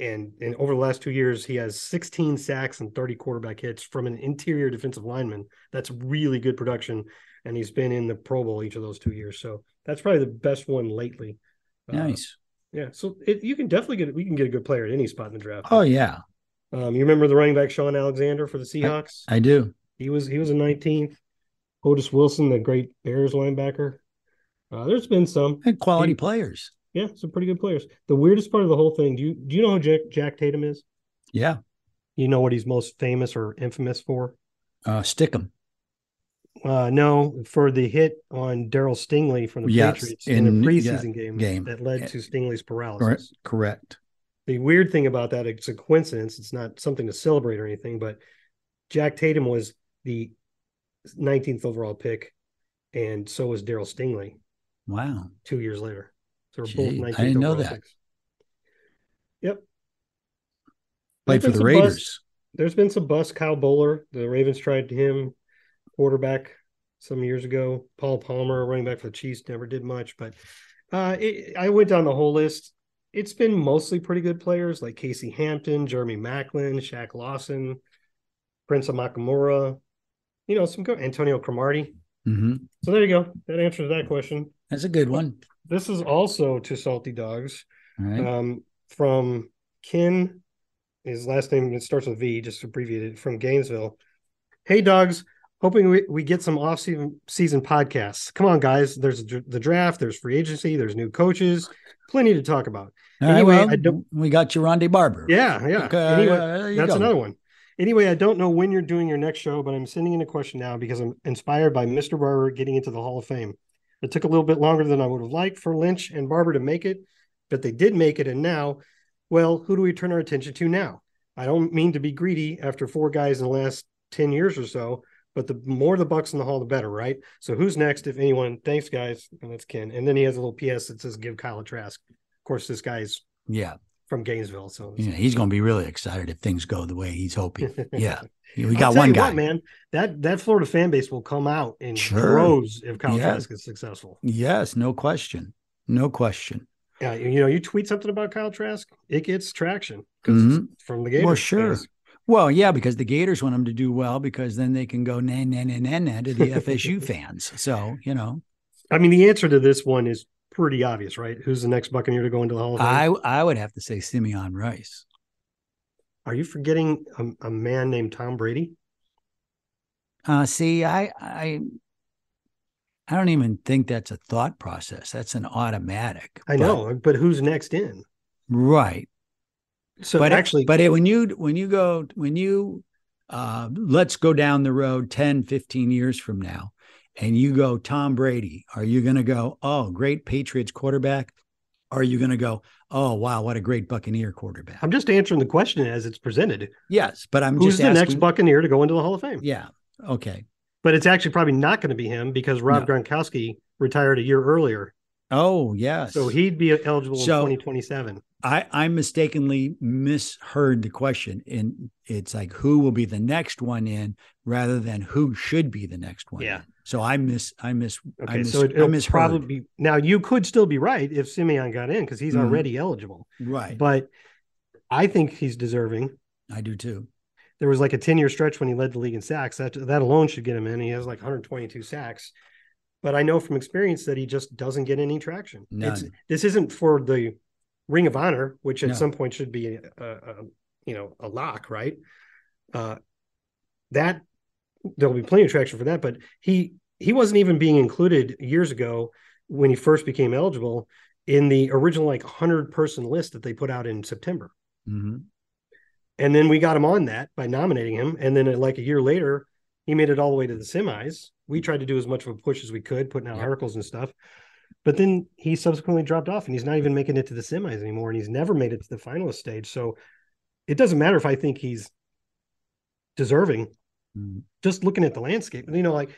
[SPEAKER 3] and and over the last two years, he has 16 sacks and 30 quarterback hits from an interior defensive lineman. That's really good production, and he's been in the Pro Bowl each of those two years. So that's probably the best one lately. Uh,
[SPEAKER 4] Nice.
[SPEAKER 3] yeah, so it, you can definitely get we can get a good player at any spot in the draft.
[SPEAKER 4] Oh yeah,
[SPEAKER 3] Um, you remember the running back Shaun Alexander for the Seahawks?
[SPEAKER 4] I do.
[SPEAKER 3] he was he was a 19th. Otis Wilson, the great Bears linebacker. Uh, there's been some,
[SPEAKER 4] And quality
[SPEAKER 3] He-
[SPEAKER 4] players.
[SPEAKER 3] Yeah, some pretty good players. The weirdest part of the whole thing, do you do you know who Jack, Jack Tatum is?
[SPEAKER 4] Yeah.
[SPEAKER 3] You know what he's most famous or infamous for?
[SPEAKER 4] Uh, stick them.
[SPEAKER 3] Uh, no, for the hit on Darryl Stingley from the
[SPEAKER 4] Yes,
[SPEAKER 3] Patriots
[SPEAKER 4] in-
[SPEAKER 3] in,
[SPEAKER 4] yeah,
[SPEAKER 3] preseason game,
[SPEAKER 4] game.
[SPEAKER 3] that led to Stingley's paralysis.
[SPEAKER 4] Correct. Correct.
[SPEAKER 3] The weird thing about that, it's a coincidence. It's not something to celebrate or anything, but Jack Tatum was the 19th overall pick, and so was Darryl Stingley
[SPEAKER 4] Wow.
[SPEAKER 3] two years later. So they're
[SPEAKER 4] Gee,
[SPEAKER 3] both
[SPEAKER 4] I didn't know that.
[SPEAKER 3] picks. Yep.
[SPEAKER 4] Played for the Raiders.
[SPEAKER 3] bust- There's been some bust. Kyle Boller, the Ravens tried him, quarterback some years ago. Paul Palmer, running back for the Chiefs, never did much. But uh, it, I went down the whole list. It's been mostly pretty good players like Casey Hampton, Jeremy Maclin, Shaq Lawson, Prince Amukamara. You know, some good Antonio Cromartie.
[SPEAKER 4] hmm
[SPEAKER 3] So there you go. That answers that question.
[SPEAKER 4] That's a good one.
[SPEAKER 3] This is also to Salty Dogs
[SPEAKER 4] right.
[SPEAKER 3] um, from Ken. His last name it starts with V, just abbreviated from Gainesville. Hey, dogs. Hoping we, we get some off season season podcasts. Come on, guys. There's the draft. There's free agency. There's new coaches. Plenty to talk about.
[SPEAKER 4] All right.
[SPEAKER 3] anyway,
[SPEAKER 4] Well,
[SPEAKER 3] I don't-
[SPEAKER 4] we got Rondé Barber.
[SPEAKER 3] Yeah, yeah.
[SPEAKER 4] Okay,
[SPEAKER 3] anyway,
[SPEAKER 4] uh,
[SPEAKER 3] that's
[SPEAKER 4] go.
[SPEAKER 3] another one. Anyway, I don't know when you're doing your next show, but I'm sending in a question now because I'm inspired by Mr. Barber getting into the Hall of Fame. It took a little bit longer than I would have liked for Lynch and Barber to make it, but they did make it. And now, well, who do we turn our attention to now? I don't mean to be greedy after four guys in the last 10 years or so, but the more the Bucks in the Hall, the better, right? So who's next, if anyone? Thanks, guys. And that's Ken. And then he has a little PS that says, give Kyle a Trask. Of course, this guy's
[SPEAKER 4] Yeah.
[SPEAKER 3] From Gainesville. So
[SPEAKER 4] Yeah. He's going to be really excited if things go the way he's hoping. [laughs] Yeah. We got one guy.
[SPEAKER 3] what, man. That that Florida fan base will come out in
[SPEAKER 4] Sure.
[SPEAKER 3] droves if Kyle
[SPEAKER 4] Yeah.
[SPEAKER 3] Trask is successful.
[SPEAKER 4] Yes. No question. No question.
[SPEAKER 3] Yeah, you, know, you tweet something about Kyle Trask, it gets traction because
[SPEAKER 4] Mhm.
[SPEAKER 3] from the Gators.
[SPEAKER 4] Well, sure.
[SPEAKER 3] fans.
[SPEAKER 4] Well, yeah, because the Gators want him to do well because then they can go na na na na na to the [laughs] FSU fans. So, you know,
[SPEAKER 3] I mean, the answer to this one is pretty obvious, right? Who's the next Buccaneer to go into the Hall of Fame?
[SPEAKER 4] I I would have to say Simeon Rice.
[SPEAKER 3] Are you forgetting a, a man named Tom Brady?
[SPEAKER 4] Uh, see, I I I don't even think that's a thought process. That's an automatic.
[SPEAKER 3] I
[SPEAKER 4] But-
[SPEAKER 3] know, but who's next in?
[SPEAKER 4] right?
[SPEAKER 3] So
[SPEAKER 4] but
[SPEAKER 3] actually,
[SPEAKER 4] but it, when you when you go when you uh, let's go down the road 10, 15 years from now, and you go Tom Brady, are you going to go, oh, great Patriots quarterback? Or are you going to go, oh, wow, what a great Buccaneer quarterback?
[SPEAKER 3] I'm just answering the question as it's presented.
[SPEAKER 4] yes, but I'm
[SPEAKER 3] Who's
[SPEAKER 4] just
[SPEAKER 3] the
[SPEAKER 4] asking.
[SPEAKER 3] next Buccaneer to go into the Hall of Fame?
[SPEAKER 4] Yeah. Okay.
[SPEAKER 3] But it's actually probably not going to be him because Rob
[SPEAKER 4] No.
[SPEAKER 3] Gronkowski retired a year earlier.
[SPEAKER 4] Oh, yes.
[SPEAKER 3] So he'd be eligible
[SPEAKER 4] So-
[SPEAKER 3] in 2027.
[SPEAKER 4] I, I mistakenly misheard the question. And it's like, who will be the next one in rather than who should be the next one?
[SPEAKER 3] Yeah.
[SPEAKER 4] in. So I miss, I miss, I
[SPEAKER 3] Okay,
[SPEAKER 4] miss,
[SPEAKER 3] so it, it'll
[SPEAKER 4] misheard.
[SPEAKER 3] probably be now. You could still be right if Simeon got in because he's
[SPEAKER 4] Mhm.
[SPEAKER 3] already eligible.
[SPEAKER 4] right.
[SPEAKER 3] But I think he's deserving.
[SPEAKER 4] I do too.
[SPEAKER 3] There was like a 10 year stretch when he led the league in sacks. That that alone should get him in. He has like 122 sacks. But I know from experience that he just doesn't get any traction. It's, this isn't for the Ring of Honor, which at
[SPEAKER 4] No.
[SPEAKER 3] some point should be a, a, a you know a lock, right? Uh, that there'll be plenty of traction for that. But he he wasn't even being included years ago when he first became eligible in the original like 100 person list that they put out in September.
[SPEAKER 4] hmm
[SPEAKER 3] And then we got him on that by nominating him. And then like a year later, he made it all the way to the semis. We tried to do as much of a push as we could, putting out
[SPEAKER 4] Yep.
[SPEAKER 3] articles and stuff. But then he subsequently dropped off and he's not even making it to the semis anymore. And he's never made it to the finalist stage. So it doesn't matter if I think he's deserving, Just looking at the landscape. You know, like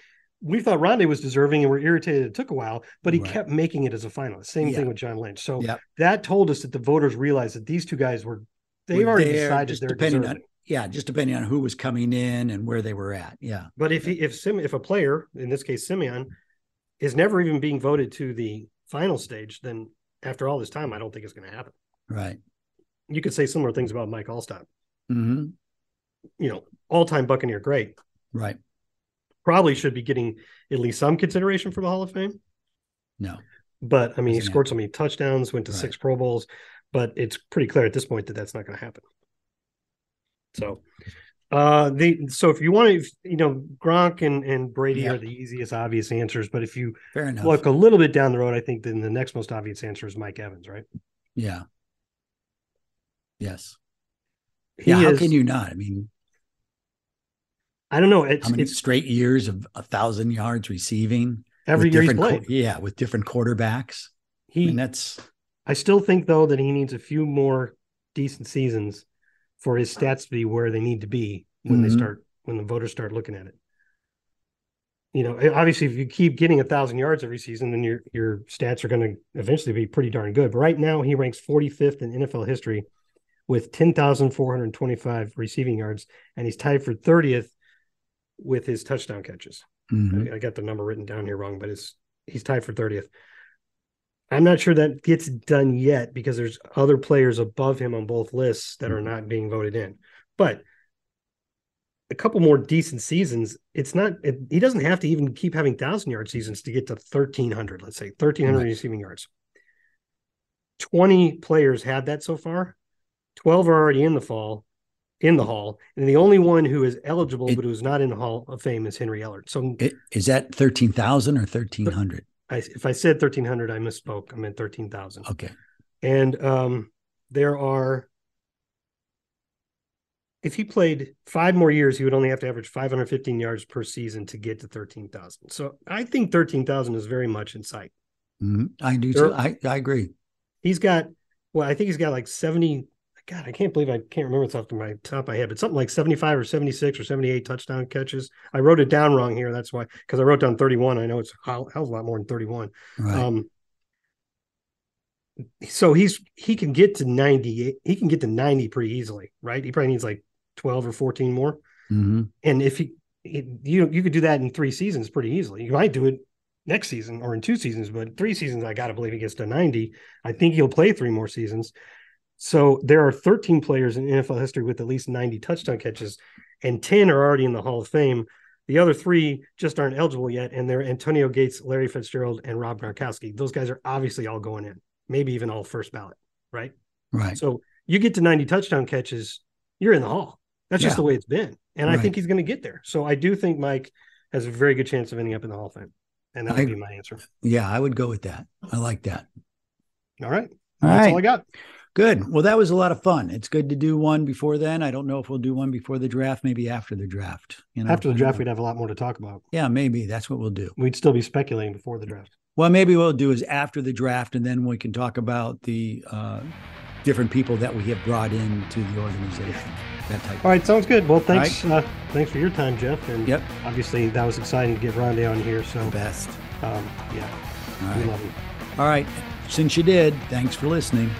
[SPEAKER 3] we thought Rondé was deserving and we're irritated it took a while, but he
[SPEAKER 4] Right.
[SPEAKER 3] kept making it as a finalist. Same
[SPEAKER 4] Yeah.
[SPEAKER 3] thing with John Lynch. So
[SPEAKER 4] Yep.
[SPEAKER 3] that told us that the voters realized that these two guys were they've
[SPEAKER 4] Were
[SPEAKER 3] already
[SPEAKER 4] there,
[SPEAKER 3] decided
[SPEAKER 4] just
[SPEAKER 3] they're
[SPEAKER 4] depending
[SPEAKER 3] deserving.
[SPEAKER 4] on yeah, just depending on who was coming in and where they were at. Yeah.
[SPEAKER 3] But if he, if Sim, if a player, in this case Simeon, is never even being voted to the final stage, then after all this time, I don't think it's going to happen.
[SPEAKER 4] Right.
[SPEAKER 3] You could say similar things about Mike Alstott.
[SPEAKER 4] hmm
[SPEAKER 3] You know, all-time Buccaneer great,
[SPEAKER 4] Right.
[SPEAKER 3] probably should be getting at least some consideration for the Hall of Fame.
[SPEAKER 4] No.
[SPEAKER 3] But I mean, he scored so many touchdowns, went to
[SPEAKER 4] Right.
[SPEAKER 3] six Pro Bowls, but it's pretty clear at this point that that's not going to happen. So, uh, the so if you want to, you know, Gronk and and Brady
[SPEAKER 4] Yeah.
[SPEAKER 3] are the easiest, obvious answers. But if you
[SPEAKER 4] Fair
[SPEAKER 3] look a little bit down the road, I think then the next most obvious answer is Mike Evans, right?
[SPEAKER 4] yeah. Yes.
[SPEAKER 3] He
[SPEAKER 4] yeah. How can you not? I mean,
[SPEAKER 3] I don't know. It's
[SPEAKER 4] how many
[SPEAKER 3] it's
[SPEAKER 4] straight years of a thousand yards receiving?
[SPEAKER 3] every year he's played.
[SPEAKER 4] yeah, with different quarterbacks. I
[SPEAKER 3] He,
[SPEAKER 4] mean, that's
[SPEAKER 3] I still think though that he needs a few more decent seasons for his stats to be where they need to be when they
[SPEAKER 4] Mhm.
[SPEAKER 3] start when the voters start looking at it. You know, eh, obviously, if you keep getting a thousand yards every season, then your your stats are going to eventually be pretty darn good. But right now, he ranks 45th in NFL history with 10,425 receiving yards, and he's tied for 30th with his touchdown catches.
[SPEAKER 4] Mhm.
[SPEAKER 3] I, I got the number written down here wrong, but it's he's tied for 30th. I'm not sure that gets done yet because there's other players above him on both lists that are not being voted in. But a couple more decent seasons, it's not it, he doesn't have to even keep having thousand yard seasons to get to 1300, let's say 1300
[SPEAKER 4] Right.
[SPEAKER 3] receiving yards. 20 players had that so far. 12 are already in the fall, in the hall, and the only one who is eligible
[SPEAKER 4] It-
[SPEAKER 3] but who's not in the Hall of Fame is Henry Ellard. So
[SPEAKER 4] It- Is that 13,000 or 1,300?
[SPEAKER 3] If I said 1300, I misspoke. I meant 13,000.
[SPEAKER 4] Okay.
[SPEAKER 3] And um, there are, if he played five more years, he would only have to average 515 yards per season to get to 13,000. So I think 13,000 is very much in sight.
[SPEAKER 4] Mhm. I do
[SPEAKER 3] There-
[SPEAKER 4] too. I, I agree.
[SPEAKER 3] He's got, well, I think he's got like 70. God, I can't believe I can't remember it's off the my top of my head, but something like 75 or 76 or 78 touchdown catches. I wrote it down wrong here. That's why, because I wrote down 31. I know it's a hell hell of a lot more than 31.
[SPEAKER 4] Right.
[SPEAKER 3] Um, so he's he can get to 90. He can get to 90 pretty easily, right? He probably needs like 12 or 14 more.
[SPEAKER 4] hmm
[SPEAKER 3] And if he, he you you could do that in three seasons pretty easily. You might do it next season or in two seasons, but three seasons, I got to believe he gets to 90. I think he'll play three more seasons. So there are 13 players in NFL history with at least 90 touchdown catches, and 10 are already in the Hall of Fame. The other three just aren't eligible yet, and they're Antonio Gates, Larry Fitzgerald, and Rob Gronkowski. Those guys are obviously all going in, maybe even all first ballot, right?
[SPEAKER 4] Right.
[SPEAKER 3] So you get to 90 touchdown catches, you're in the Hall. That's just
[SPEAKER 4] Yeah.
[SPEAKER 3] the way it's been. And I think he's going to get there. So I do think Mike has a very good chance of ending up in the Hall of Fame. And that would
[SPEAKER 4] I-
[SPEAKER 3] be my answer.
[SPEAKER 4] Yeah, I would go with that. I like that.
[SPEAKER 3] All right.
[SPEAKER 4] All
[SPEAKER 3] That's
[SPEAKER 4] right.
[SPEAKER 3] all I got.
[SPEAKER 4] Good. Well, that was a lot of fun. It's good to do one before then. I don't know if we'll do one before the draft, maybe after the draft. You know,
[SPEAKER 3] After the draft, we'd have a lot more to talk about.
[SPEAKER 4] yeah, maybe that's what we'll do.
[SPEAKER 3] We'd still be speculating before the draft.
[SPEAKER 4] Well, maybe what we'll do is after the draft, and then we can talk about the uh, different people that we have brought into the organization. That type.
[SPEAKER 3] All right. Sounds good. Well, thanks. Uh, thanks for your time, Jeff. And
[SPEAKER 4] Yep.
[SPEAKER 3] obviously, that was exciting to get Rondé on here. So,
[SPEAKER 4] Best.
[SPEAKER 3] um, yeah,
[SPEAKER 4] All
[SPEAKER 3] we
[SPEAKER 4] right.
[SPEAKER 3] love him.
[SPEAKER 4] All right. Since you did, thanks for listening.